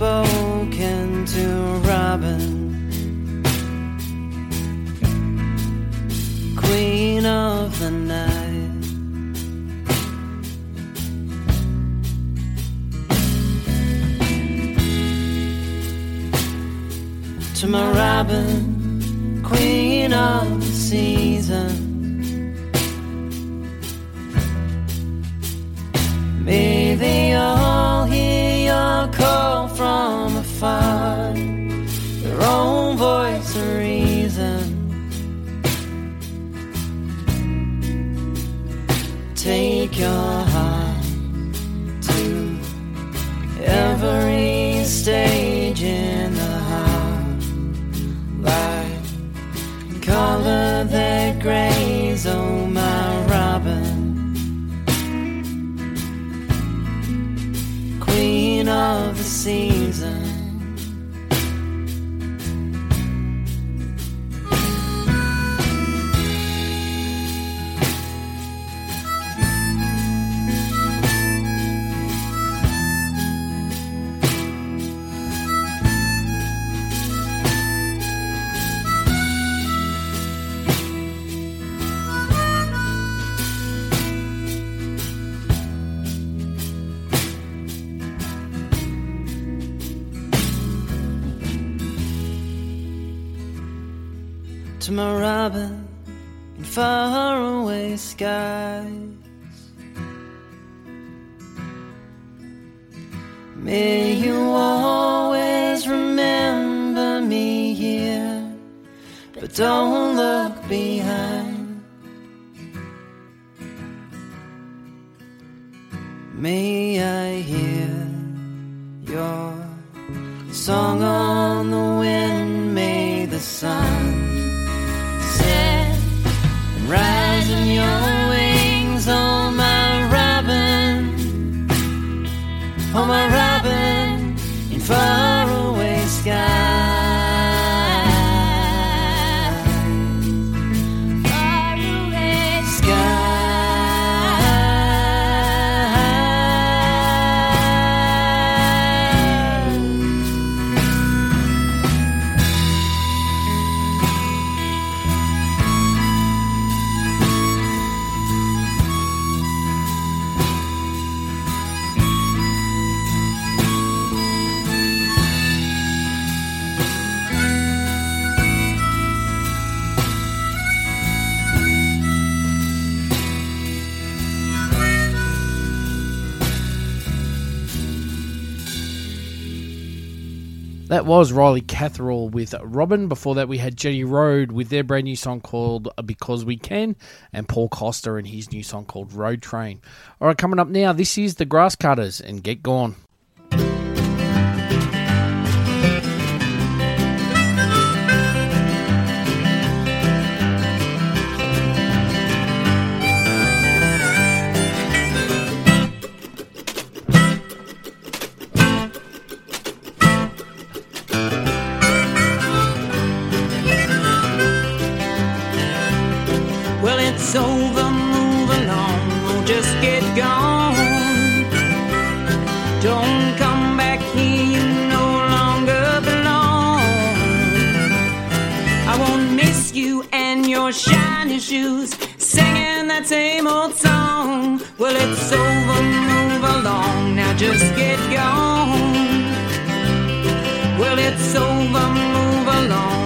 spoken to Robin, Queen of the night. To my Robin, Queen of the season. find your own voice and reason. Take your heart to every stage in the heart light, color that grays on oh my robin, queen of the scene. My robin in faraway skies. May you always remember me here, but don't look behind. May I hear your song on the wind, may the sun rise in your wings, oh my robin. Oh my That was Riley Catherall with Robin. Before that, we had Jetty Road with their brand new song called Because We Can, and Paul Costa and his new song called Road Train. All right, coming up now, this is the Grass Cutters and Get Gone. Don't come back here, you no longer belong. I won't miss you and your shiny shoes, singing that same old song. Well, it's over, move along, now just get gone. Well, it's over, move along,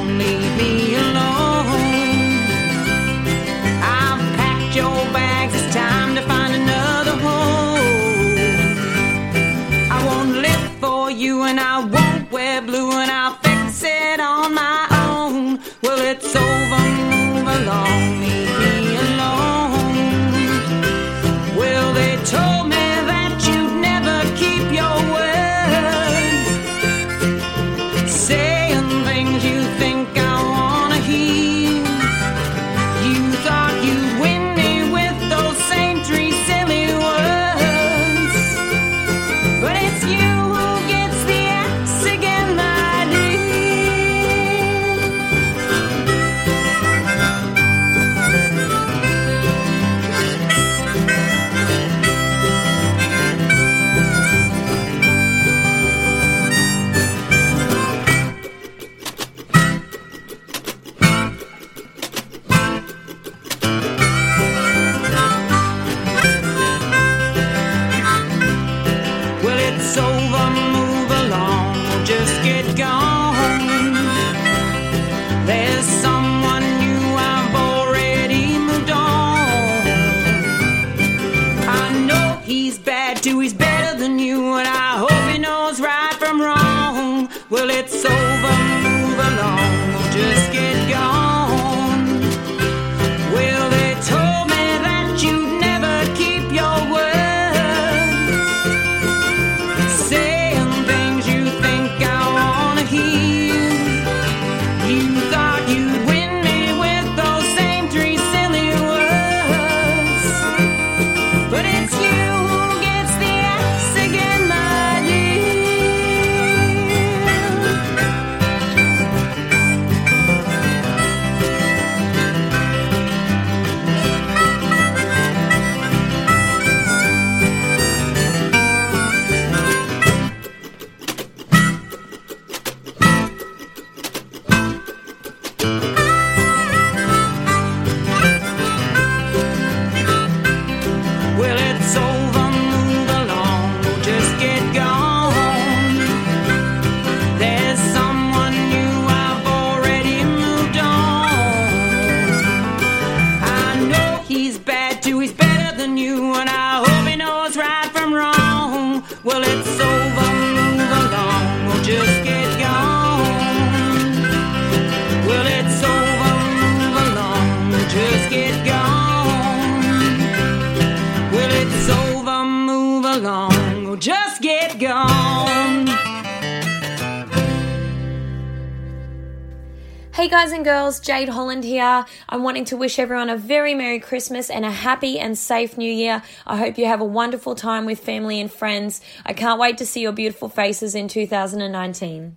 guys and girls, Jade Holland here. I'm wanting to wish everyone a very Merry Christmas and a happy and safe New Year. I hope you have a wonderful time with family and friends. I can't wait to see your beautiful faces in 2019.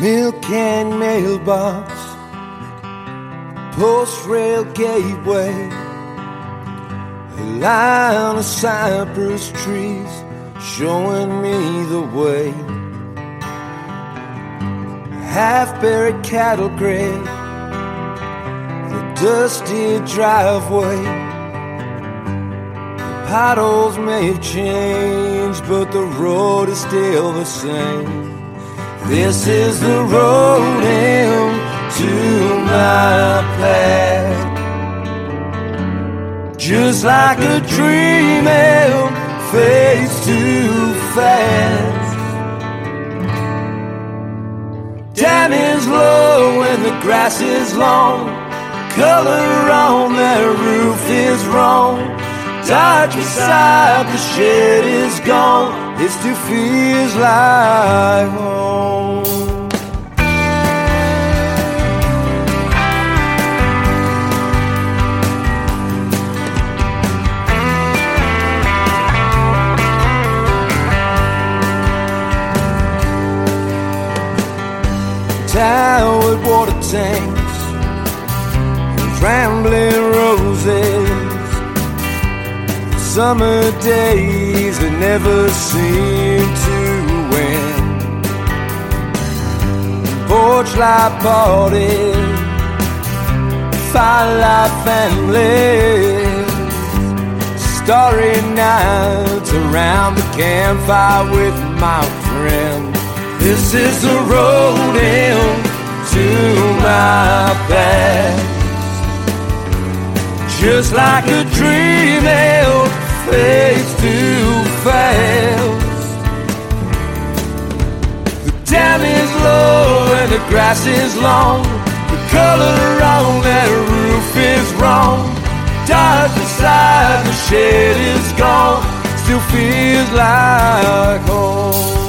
Milk and mailbox, post rail gateway, a line of cypress trees showing me the way. Half buried cattle grid, the dusty driveway. The potholes may have changed, but the road is still the same. This is the road into my path. Just like a dream, it fades too fast. Time is low and the grass is long. Color on that roof is wrong. Dark beside the shed is gone. It still feels like home. Towered water tanks and rambling roses summer days that never seem to end. Porch light parties, firelight families, starry nights around the campfire with my friends. This is the road into my past. Just like a dream, it fades too fast. The dam is low and the grass is long. The color on that roof is wrong. Dark beside the shed is gone. Still feels like home.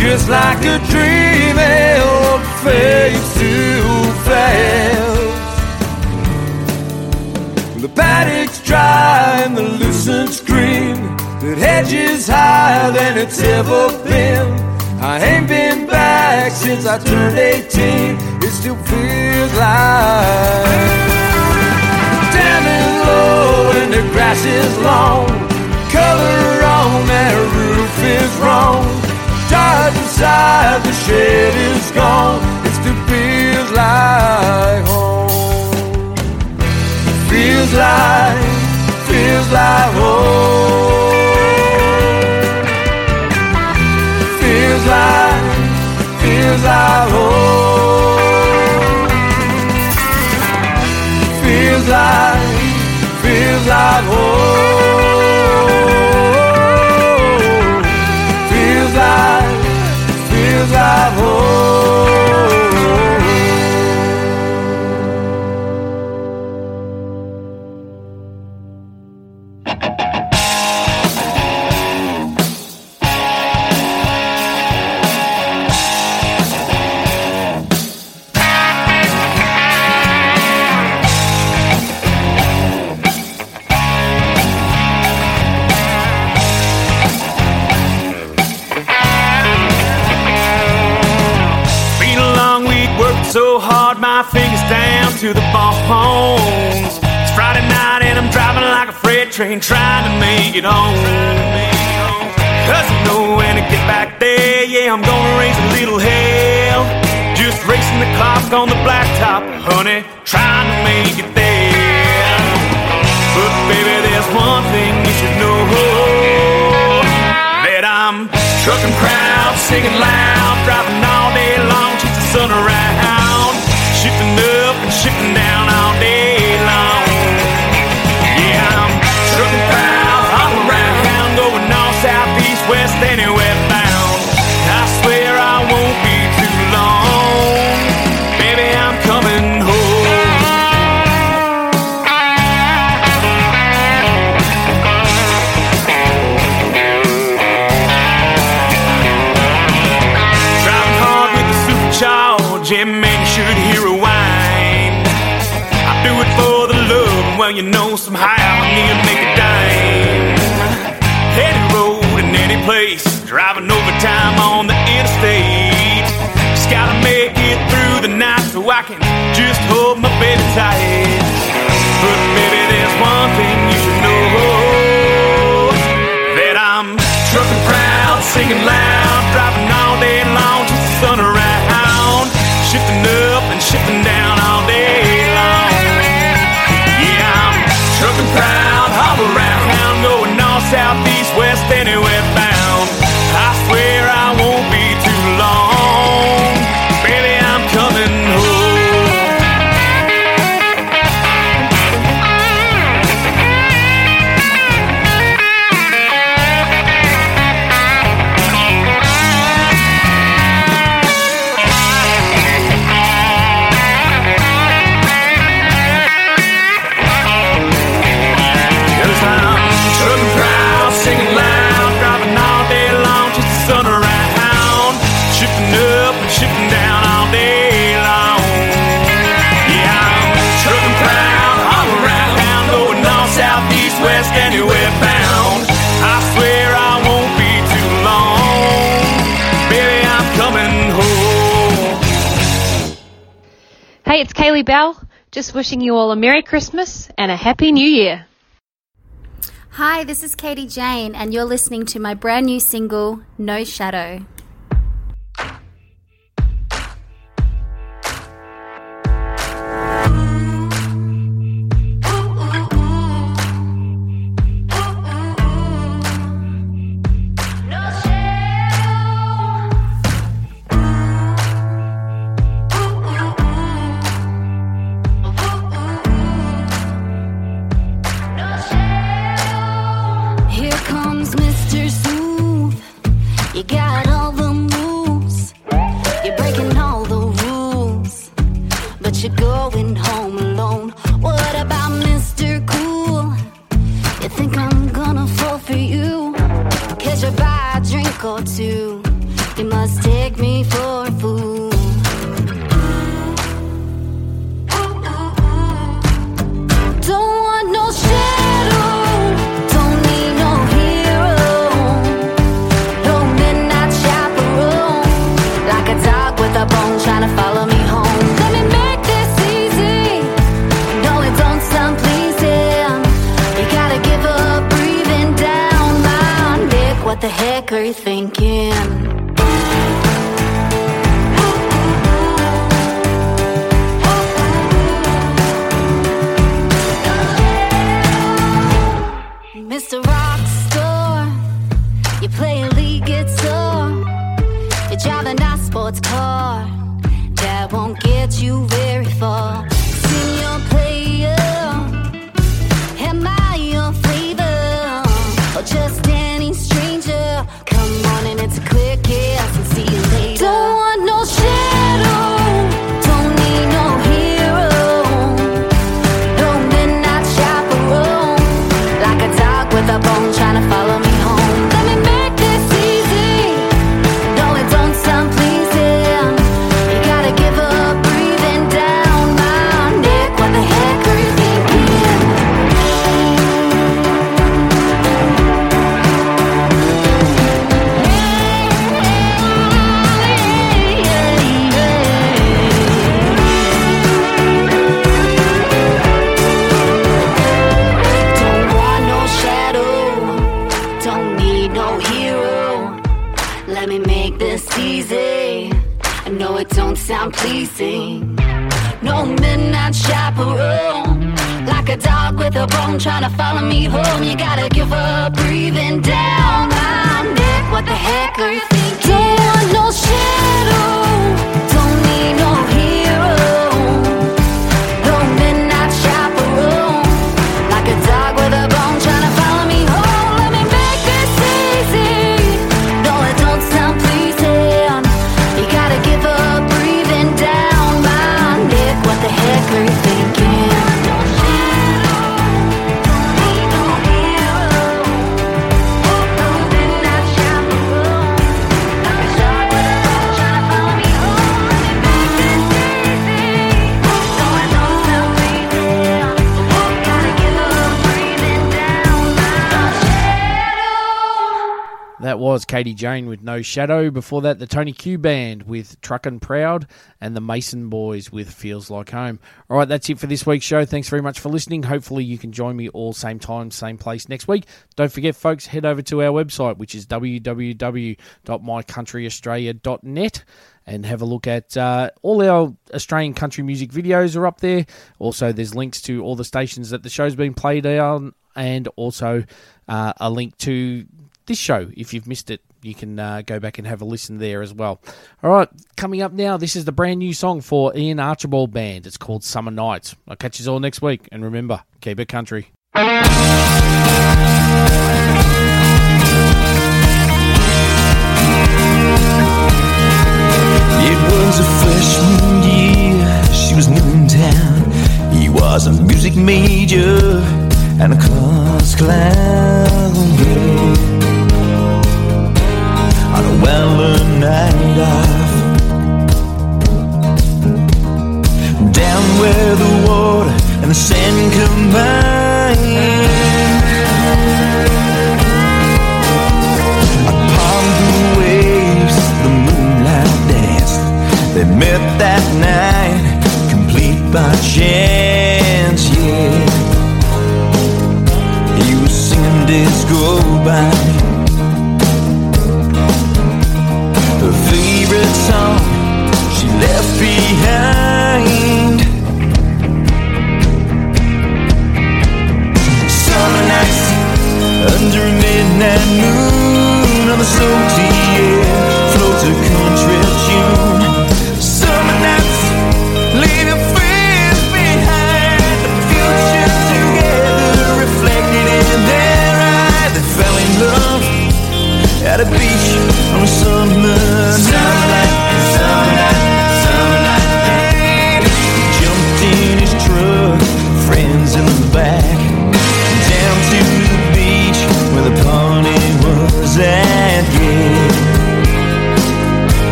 Just like a dream, it fades too fast. The paddocks dry and the lucerne's green. That hedges higher than it's ever been. I ain't been back since I turned 18. It still feels like Damn is low and the grass is long. Color on that roof is wrong. Inside the shed is gone. It still feels like home. Feels like, feels like home. Feels like, feels like home. Feels like, feels like home. to the bones. It's Friday night and I'm driving like a freight train trying to make it home. Cause I know when I get back there, yeah, I'm gonna raise a little hell. Just racing the clock on the blacktop, honey, trying to make it there. But baby, there's one thing you should know that I'm trucking proud, singing loud, driving all day long, just the sun around. can laugh. just wishing you all a Merry Christmas and a Happy New Year. Hi, this is Katie Jayne, and you're listening to my brand new single, No Shadow. Katie Jayne with No Shadow. Before that, the Tony Q Band with Truckin' Proud and the Mason Boys with Feels Like Home. All right, that's it for this week's show. Thanks very much for listening. Hopefully, you can join me all same time, same place next week. Don't forget, folks, head over to our website, which is www.mycountryaustralia.net and have a look at uh, all our Australian country music videos are up there. Also, there's links to all the stations that the show's been played on, and also uh, a link to this show. If you've missed it, you can uh, go back and have a listen there as well. All right, coming up now, this is the brand new song for Iain Archibald Band. It's called Summer Nights. I'll catch you all next week, and remember, keep it country. It was a freshman year, she was new in town. He was a music major and a class clown. Yeah. On a night off, down where the water and the sand combine. Upon the waves, the moonlight danced. They met that night, complete by chance, yeah. He was singing disco by song she left behind. Summer nights under a midnight moon on the salty air floats a country tune. Summer nights behind. The future together reflected in their eyes. They fell in love at a beach on a summer night.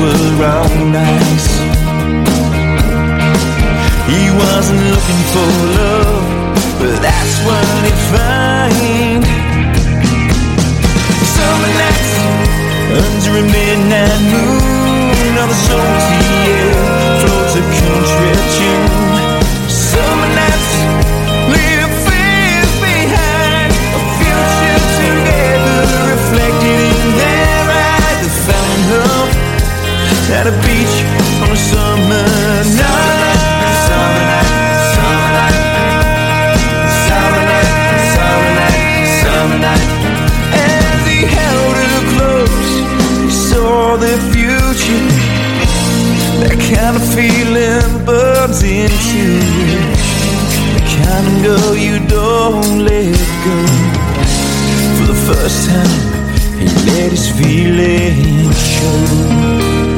Were all nice. He wasn't looking for love, but that's what he find. Summer nights under a midnight moon on the salty air floats a country tune. At a beach on a summer night. Summer night, summer night, summer night, summer night, summer night. As he held her close, saw the future. That kind of feeling burns into you. The kind of girl you don't let go. For the first time, he let his feelings show.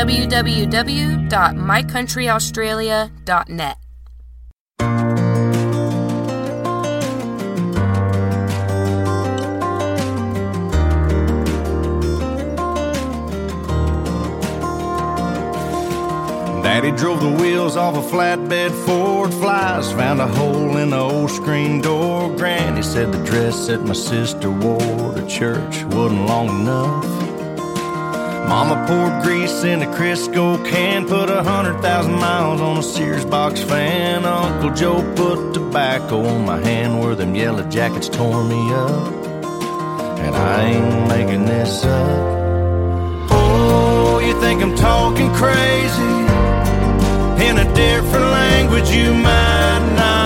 www.mycountryaustralia.net. Daddy drove the wheels off a flatbed Ford Flies, found a hole in the old screen door. Granny said the dress that my sister wore to church wasn't long enough. Mama poured grease in a Crisco can, put a hundred thousand miles on a Sears box fan. Uncle Joe put tobacco on my hand where them yellow jackets tore me up. And I ain't making this up. Oh, you think I'm talking crazy? in a different language you might not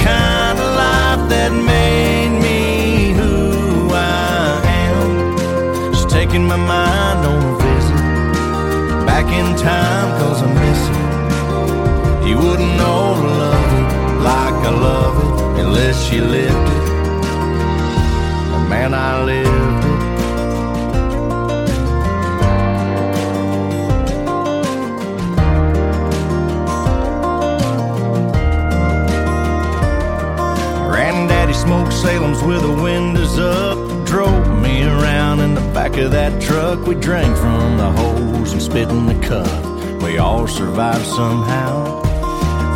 kind of life that made me who I am. Just taking my mind on a visit back in time, cause I miss it. You wouldn't know to love it like I love it unless you lived it man, I lived smoked with the windows up. Drove me around in the back of that truck. We drank from the hose and spit in the cup. We all survived somehow.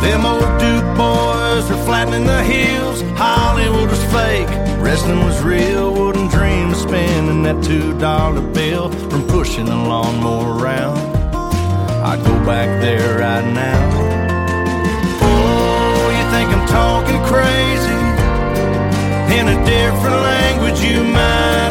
Them old Duke boys were flattening the heels. Hollywood was fake, wrestling was real. Wouldn't dream of spending that two dollar bill from pushing the lawnmower around. I'd go back there right now. In a different language you might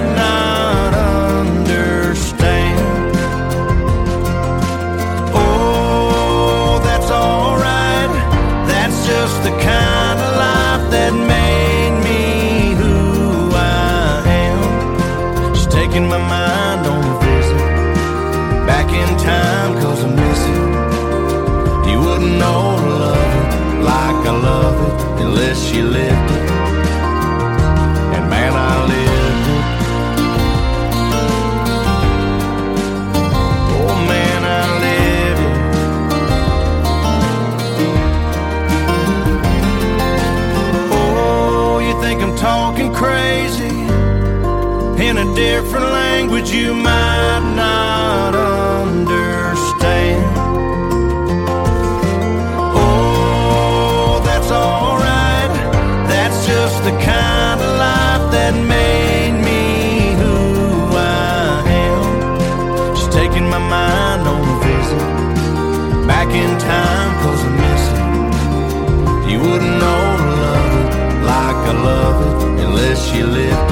different language you might not understand. Oh, that's alright. That's just the kind of life that made me who I am. Just taking my mind on a visit back in time, cause I miss it. You wouldn't know to love it like I love it unless you lived.